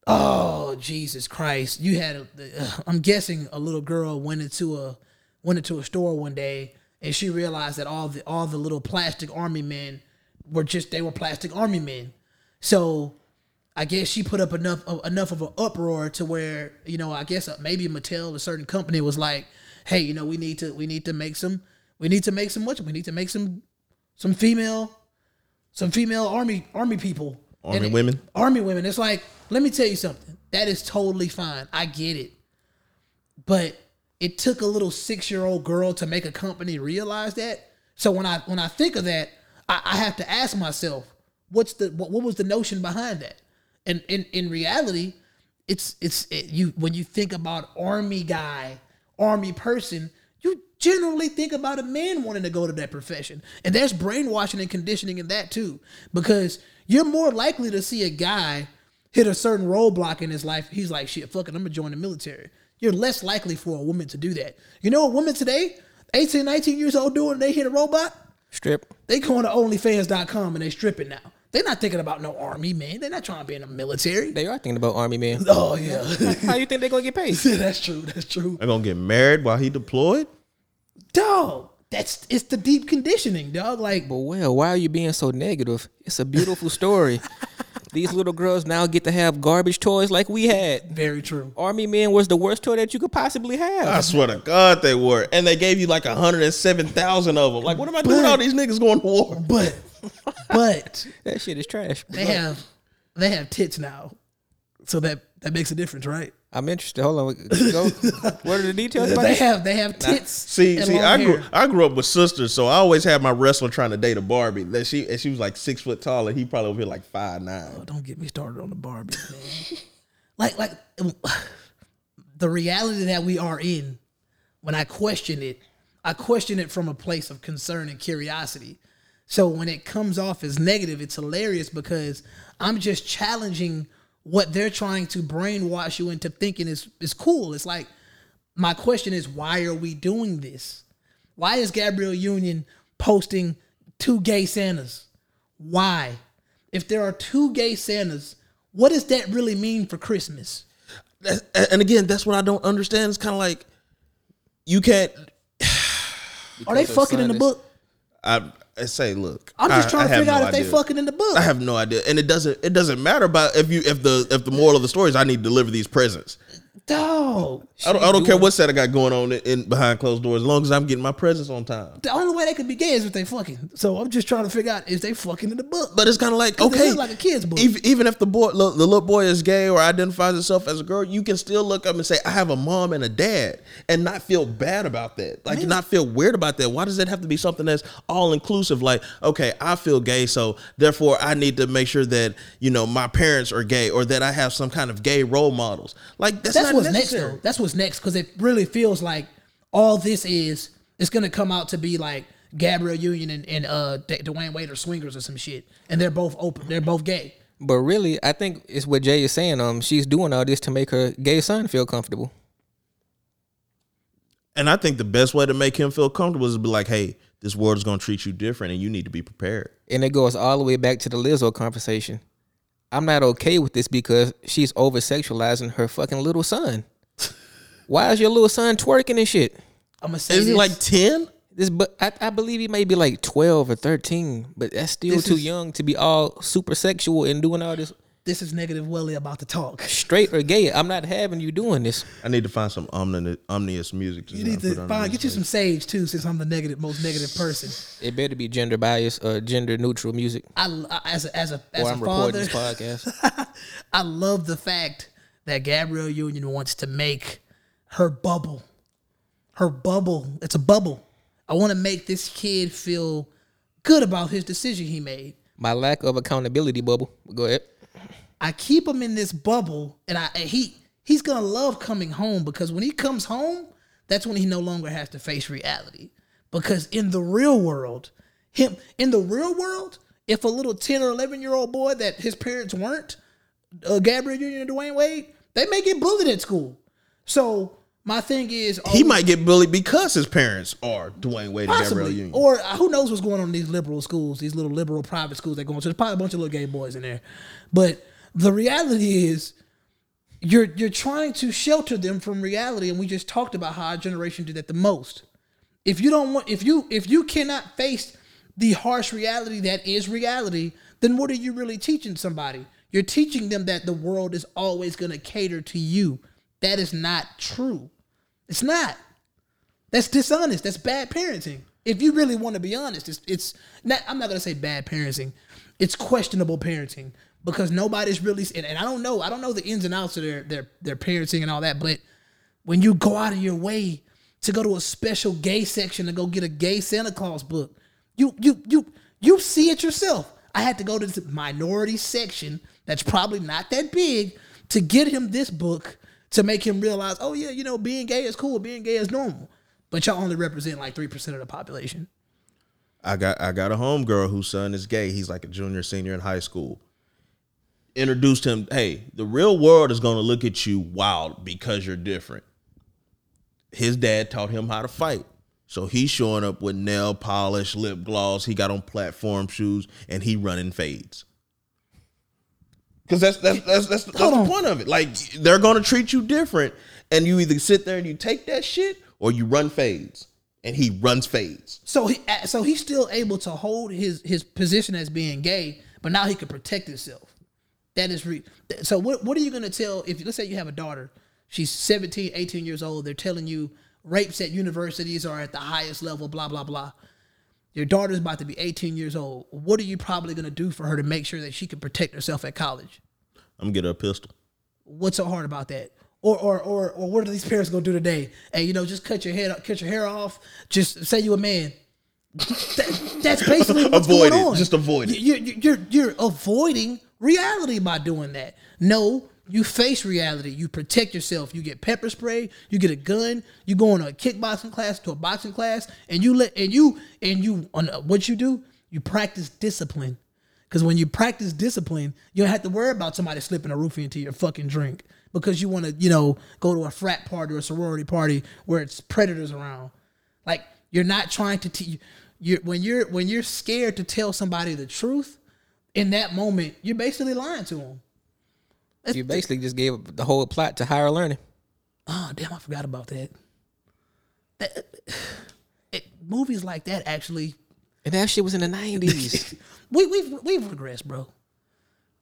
Speaker 2: Oh Jesus Christ! You had, a, uh, I'm guessing, a little girl went into a went into a store one day and she realized that all the all the little plastic army men were just they were plastic army men. So I guess she put up enough of, enough of an uproar to where you know I guess uh, maybe Mattel, a certain company, was like, hey, you know we need to we need to make some we need to make some much we need to make some some female some female army army people
Speaker 3: Army
Speaker 2: And it-
Speaker 3: women?
Speaker 2: army women. It's like, let me tell you something. That is totally fine. I get it. But it took a little six year old girl to make a company realize that. So when I when I think of that, I, I have to ask myself, what's the what, what was the notion behind that? And in in reality, it's it's it, you when you think about army guy, army person, you generally think about a man wanting to go to that profession. And there's brainwashing and conditioning in that too. Because you're more likely to see a guy hit a certain roadblock in his life. He's like, shit, fuck it, I'm gonna join the military. You're less likely for a woman to do that. You know what women today, 18, 19 years old doing, they hit a robot?
Speaker 4: Strip.
Speaker 2: They going to OnlyFans.com and they stripping now. They're not thinking about no army, man. They're not trying to be in the military.
Speaker 4: They are thinking about army man.
Speaker 2: oh yeah.
Speaker 4: How you think they're gonna get paid?
Speaker 2: that's true. That's true.
Speaker 3: I'm gonna get married while he deployed.
Speaker 2: Dog. That's it's the deep conditioning, dog. Like
Speaker 4: But well, why are you being so negative? It's a beautiful story. These little girls now get to have garbage toys like we had.
Speaker 2: very true.
Speaker 4: Army man was the worst toy that you could possibly have.
Speaker 3: I swear to God, they were, and they gave you like 107,000 of them. Like, what am I doing? All these niggas going to war.
Speaker 2: But but
Speaker 4: that shit is trash.
Speaker 2: they have they have tits now. So that that makes a difference, right?
Speaker 4: I'm interested. Hold on. Go. what are the details about
Speaker 2: They
Speaker 4: this?
Speaker 2: have they have tits.
Speaker 3: See,
Speaker 2: and
Speaker 3: see,
Speaker 2: long
Speaker 3: I grew,
Speaker 2: hair.
Speaker 3: I grew up with sisters, so I always had my wrestler trying to date a Barbie. That she, and she was like six foot tall, and he probably over here like five nine.
Speaker 2: Oh, don't get me started on the Barbie, man. like, like the reality that we are in. When I question it, I question it from a place of concern and curiosity. So when it comes off as negative, it's hilarious because I'm just challenging what they're trying to brainwash you into thinking is is cool. It's like my question is why are we doing this? Why is Gabrielle Union posting two gay Santas? Why? If there are two gay Santas, what does that really mean for Christmas?
Speaker 3: And again, that's what I don't understand. It's kind of like you can't.
Speaker 2: Are they
Speaker 4: Because
Speaker 2: fucking in the book?
Speaker 3: I, I say, look,
Speaker 2: I'm just
Speaker 3: I-
Speaker 2: trying to figure
Speaker 3: no
Speaker 2: out if they fucking in the book.
Speaker 3: I have no idea, and it doesn't. It doesn't matter about if you if the if the moral of the story is I need to deliver these presents.
Speaker 2: Dog.
Speaker 3: I don't, I don't care what set I got going on in, in behind closed doors, as long as I'm getting my presents on time.
Speaker 2: The only way they could be gay is if they fucking. So I'm just trying to figure out if they fucking in the book.
Speaker 3: But it's kind of like okay,
Speaker 2: like a kid's book.
Speaker 3: Even, even if the boy, the little boy is gay or identifies himself as a girl, you can still look up and say, "I have a mom and a dad," and not feel bad about that. Like not feel weird about that. Why does it have to be something that's all inclusive? Like, okay, I feel gay, so therefore I need to make sure that you know my parents are gay or that I have some kind of gay role models. Like that's,
Speaker 2: That's
Speaker 3: not
Speaker 2: what's
Speaker 3: necessary.
Speaker 2: next though. That's what's next because it really feels like all this is it's gonna come out to be like Gabrielle Union and, and uh D- Dwyane Wade are swingers or some shit, and they're both open. They're both gay.
Speaker 4: But really, I think it's what Jay is saying. Um, she's doing all this to make her gay son feel comfortable.
Speaker 3: And I think the best way to make him feel comfortable is to be like, hey, this this world is gonna treat you different, and you need to be prepared.
Speaker 4: And it goes all the way back to the Lizzo conversation. I'm not okay with this because she's over sexualizing her fucking little son. Why is your little son twerking and shit?
Speaker 2: I'm gonna say
Speaker 3: Is he
Speaker 2: this.
Speaker 3: like ten?
Speaker 4: This, but I, I believe he may be like 12 or 13, but that's still
Speaker 2: This
Speaker 4: too
Speaker 2: is-
Speaker 4: young to be all super sexual and doing all this
Speaker 2: this is negative Welly about to talk.
Speaker 4: straight or gay. I'm not having you doing this.
Speaker 3: I need to find some omni- omnious music. To
Speaker 2: You need to find get you some sage too, since I'm the negative most negative person.
Speaker 4: It better be gender bias or gender neutral music.
Speaker 2: I, I as a as a as
Speaker 4: Or
Speaker 2: a
Speaker 4: I'm recording
Speaker 2: father,
Speaker 4: this podcast.
Speaker 2: I love the fact that Gabrielle Union wants to make her bubble. Her bubble. It's a bubble. I want to make this kid feel good about his decision he made.
Speaker 4: My lack of accountability bubble. Go ahead.
Speaker 2: I keep him in this bubble, and I and he he's gonna love coming home because when he comes home, that's when he no longer has to face reality. Because in the real world, him in the real world, if a little ten or eleven year old boy that his parents weren't, uh, Gabrielle Union and Dwyane Wade, they may get bullied at school. So my thing is,
Speaker 3: He might get bullied because his parents are Dwyane Wade and Gabrielle
Speaker 2: Possibly.
Speaker 3: Union.
Speaker 2: Or uh, who knows what's going on in these liberal schools, these little liberal private schools they're going to. There's probably a bunch of little gay boys in there. But the reality is you're you're trying to shelter them from reality, and we just talked about how our generation did that the most. If you don't want if you if you cannot face the harsh reality that is reality, then what are you really teaching somebody? You're teaching them that the world is always going to cater to you. That is not true. It's not. That's dishonest. That's bad parenting. If you really want to be honest, it's it's not. I'm not gonna say bad parenting. It's questionable parenting because nobody's really. And, and I don't know. I don't know the ins and outs of their their their parenting and all that. But when you go out of your way to go to a special gay section to go get a gay Santa Claus book, you you you you see it yourself. I had to go to this minority section that's probably not that big to get him this book to make him realize, oh yeah, you know, being gay is cool, being gay is normal. But y'all only represent like three percent of the population.
Speaker 3: I got I got a homegirl whose son is gay. He's like a junior, senior in high school. Introduced him, hey, the real world is gonna look at you wild because you're different. His dad taught him how to fight. So he's showing up with nail polish, lip gloss, he got on platform shoes, and he running fades. Cause that's that's that's that's, that's the point of it. Like they're gonna treat you different, and you either sit there and you take that shit, or you run fades. And he runs fades.
Speaker 2: So he so he's still able to hold his his position as being gay, but now he can protect himself. That is re- so what what are you going to tell if let's say you have a daughter, she's 17, 18 years old, they're telling you rapes at universities are at the highest level blah blah blah. Your daughter's about to be 18 years old. What are you probably going to do for her to make sure that she can protect herself at college?
Speaker 3: I'm gonna get her a pistol.
Speaker 2: What's so hard about that? Or, or, or, or what are these parents gonna do today? Hey, you know, just cut your head, cut your hair off. Just say you a man. That- that's basically what's
Speaker 3: Avoid
Speaker 2: going
Speaker 3: it.
Speaker 2: on.
Speaker 3: Just avoid it.
Speaker 2: You're, you're, you're avoiding reality by doing that. No, you face reality. You protect yourself. You get pepper spray. You get a gun. You go on a kickboxing class to a boxing class, and you let and you and you on what you do. You practice discipline. Because when you practice discipline, you don't have to worry about somebody slipping a roofie into your fucking drink because you want to, you know, go to a frat party or a sorority party where it's predators around. Like you're not trying to teach. You're when you're when you're scared to tell somebody the truth. In that moment, you're basically lying to them.
Speaker 4: You basically just gave the whole plot to higher learning.
Speaker 2: Oh damn, I forgot about that. that it, movies like that actually
Speaker 4: And that shit was in the 90s.
Speaker 2: we we've we've regressed, bro.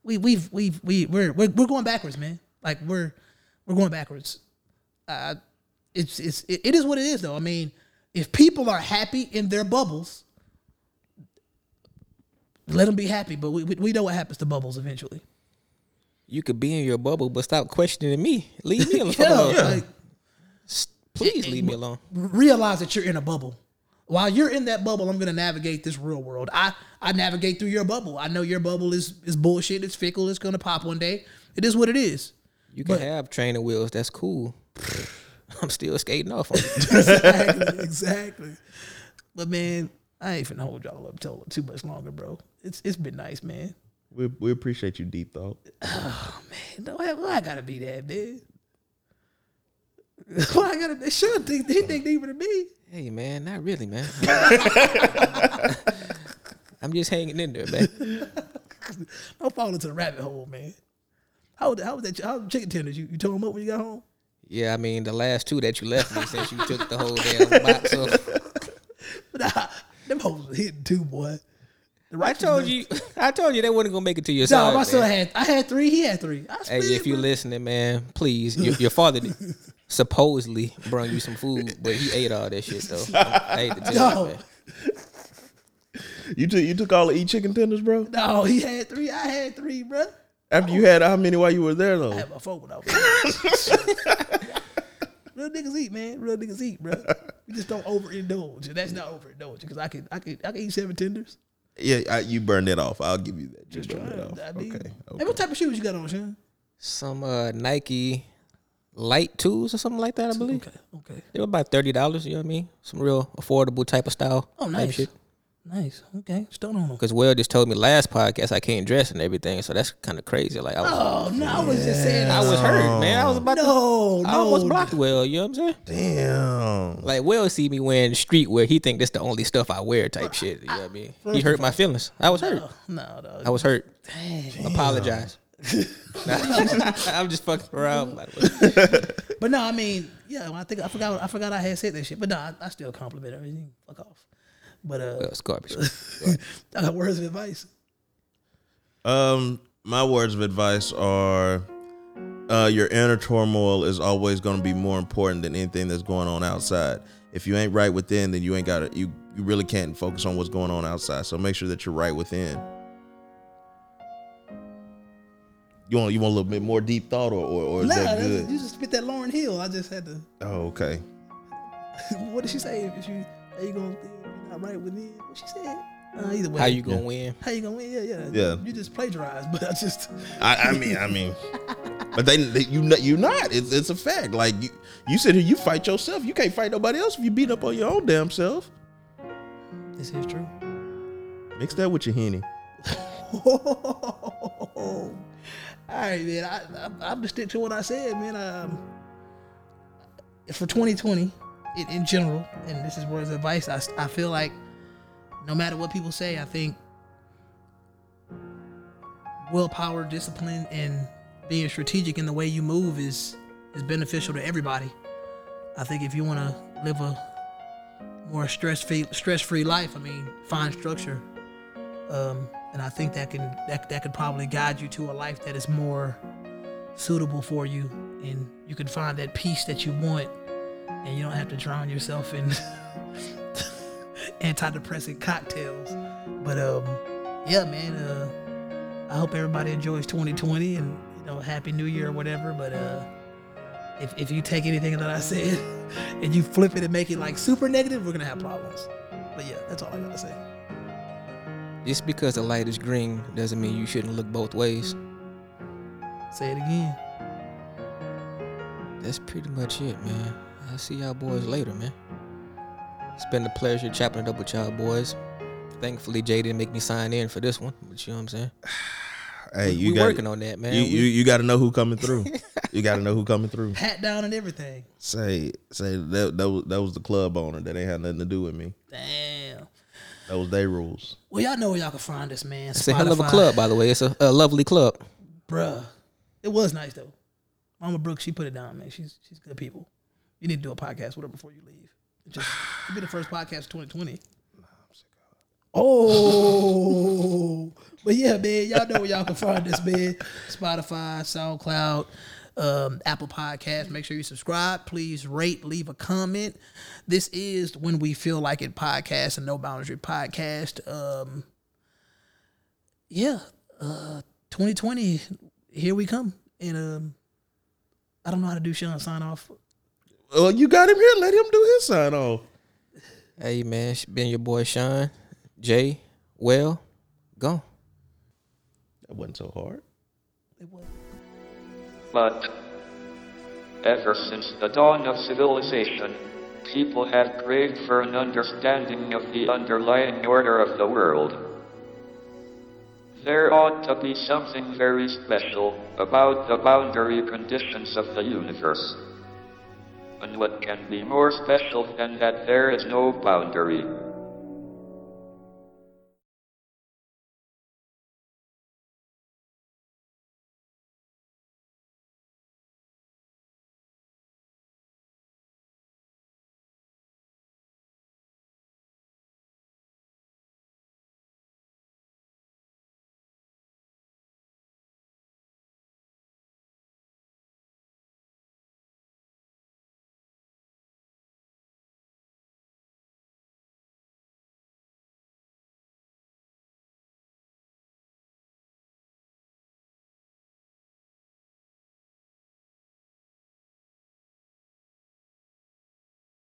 Speaker 2: We we've we've we we're we're, we're going backwards, man. Like we're we're going backwards. Uh, it's it's it, it is what it is, though. I mean, if people are happy in their bubbles, let them be happy. But we we, we know what happens to bubbles eventually.
Speaker 4: You could be in your bubble, but stop questioning me. Leave me alone.
Speaker 2: Yeah, like,
Speaker 4: Please leave me alone.
Speaker 2: realize that you're in a bubble. While you're in that bubble, I'm gonna navigate this real world. I I navigate through your bubble. I know your bubble is is bullshit. It's fickle. It's gonna pop one day. It is what it is.
Speaker 4: You can
Speaker 2: But-
Speaker 4: have training wheels. That's cool. I'm still skating off on it.
Speaker 2: exactly, exactly. But man, I ain't finna hold y'all up till too much longer, bro. It's it's been nice, man.
Speaker 3: We we appreciate you, deep thought.
Speaker 2: Oh No, why, why I gotta be that, man? Why I gotta? Sure, think he think deeper than me.
Speaker 4: Hey man, not really, man. I'm just hanging in there, man.
Speaker 2: Don't fall into the rabbit hole, man. How was that? How was that? How was chicken tenders? You, you tore them up when you got home?
Speaker 4: Yeah, I mean the last two that you left me since you took the whole damn box off.
Speaker 2: Nah, them hoes was hitting too, boy. The
Speaker 4: I told you, I told you they wasn't gonna make it to your
Speaker 2: No,
Speaker 4: side.
Speaker 2: my son
Speaker 4: man.
Speaker 2: had. I had three. He had three. I
Speaker 4: Hey,
Speaker 2: split
Speaker 4: if you
Speaker 2: bro.
Speaker 4: listening, man, please. Your, your father did- supposedly brought you some food, but he ate all that shit though. I hate to tell
Speaker 2: No.
Speaker 4: you, man.
Speaker 3: You took you took all the eat chicken tenders, bro.
Speaker 2: No, he had three. I had three, bro.
Speaker 3: After you had how many while you were there though?
Speaker 2: I had my phone out. Real niggas eat, man. Real niggas eat, bro. You just don't overindulge, and that's not overindulging because I can, I can, I can eat seven tenders.
Speaker 3: Yeah, I, you burned it off. I'll give you that. You
Speaker 2: Just
Speaker 3: burned it off.
Speaker 2: I
Speaker 3: Okay. okay.
Speaker 2: Hey, what type of shoes you got on, Sean?
Speaker 4: Some uh, Nike light twos or something like that, I believe.
Speaker 2: Okay, okay.
Speaker 4: They were about thirty dollars. You know what I mean? Some real affordable type of style.
Speaker 2: Oh,
Speaker 4: type
Speaker 2: nice.
Speaker 4: shit.
Speaker 2: Nice. Okay. Stone on them.
Speaker 4: Because Will just told me last podcast I can't dress and everything, so that's kind of crazy. Like I was,
Speaker 2: Oh no, I was just saying.
Speaker 4: I was hurt, man. I was about to.
Speaker 2: no,
Speaker 4: I almost
Speaker 2: no.
Speaker 4: blocked Will. You know what I'm saying?
Speaker 3: Damn.
Speaker 4: Like Will see me wearing streetwear. He think that's the only stuff I wear, type shit. You know what I mean? He hurt my feelings. I was hurt.
Speaker 2: No, no.
Speaker 4: I was hurt. Damn. Apologize. I'm just fucking around.
Speaker 2: But no, I mean, yeah. I think I forgot. I forgot I had said that shit. But no, I, I still compliment everything. Fuck off. But uh,
Speaker 4: well, it's garbage.
Speaker 2: I got words of advice.
Speaker 3: Um, my words of advice are, uh, your inner turmoil is always going to be more important than anything that's going on outside. If you ain't right within, then you ain't got to. You you really can't focus on what's going on outside. So make sure that you're right within. You want you want a little bit more deep thought, or or, or is
Speaker 2: Nah,
Speaker 3: that good?
Speaker 2: you just spit that Lauryn Hill. I just had to.
Speaker 3: Oh, okay.
Speaker 2: what did she say? If you, how you gonna think you're not right? What she said? Uh, either way.
Speaker 4: How you gonna win?
Speaker 2: How you gonna win? Yeah, yeah.
Speaker 3: Yeah.
Speaker 2: You just plagiarized, but I just.
Speaker 3: I, I mean, I mean, but they, they you not you not. It's it's a fact. Like you you sit here, you fight yourself. You can't fight nobody else if you beat up on your own damn self.
Speaker 2: This is true.
Speaker 3: Mix that with your henny.
Speaker 2: All right, man. I, I, I'm gonna stick to what I said, man. Um, for 2020, in, in general, and this is words of advice. I, I feel like no matter what people say, I think willpower, discipline, and being strategic in the way you move is is beneficial to everybody. I think if you want to live a more stress free stress free life, I mean, find structure um, and I think that can that that could probably guide you to a life that is more suitable for you, and you can find that peace that you want, and you don't have to drown yourself in antidepressant cocktails. But um, yeah, man, uh, I hope everybody enjoys 2020 and you know, happy New Year or whatever. But uh, if if you take anything that I said and you flip it and make it like super negative, we're gonna have problems. But yeah, that's all I gotta say.
Speaker 4: Just because the light is green doesn't mean you shouldn't look both ways.
Speaker 2: Say it again.
Speaker 4: That's pretty much it, man. I'll see y'all boys later, man. It's been a pleasure chopping it up with y'all boys. Thankfully, Jay didn't make me sign in for this one, but you know what I'm saying?
Speaker 3: Hey, you
Speaker 4: we
Speaker 3: got
Speaker 4: working on that, man.
Speaker 3: You, you you got to know who coming through. you got to know who coming through.
Speaker 2: Hat down and everything.
Speaker 3: Say say that that was, that was the club owner that ain't had nothing to do with me.
Speaker 2: Damn.
Speaker 3: That was their rules.
Speaker 2: Well, y'all know where y'all can find us, man.
Speaker 4: it's a hell of a club, by the way. It's a, a lovely club.
Speaker 2: bruh. It was nice though. Mama Brooks, she put it down, man. She's she's good people. You need to do a podcast with her before you leave. Just it'll be the first podcast of 2020. Oh, but yeah, man, y'all know where y'all can find us, man. Spotify, SoundCloud, um, Apple Podcast. Make sure you subscribe. Please rate, leave a comment. This is when we feel like it podcast and no boundary podcast. Um, yeah, uh, 2020, here we come. And um, I don't know how to do Sean sign off.
Speaker 3: Well, you got him here. Let him do his sign off.
Speaker 4: Hey, man, it's been your boy Sean, Jay, well, go.
Speaker 3: That wasn't so hard. It was.
Speaker 5: But ever since the dawn of civilization, people have craved for an understanding of the underlying order of the world. There ought to be something very special about the boundary conditions of the universe. And what can be more special than that there is no boundary?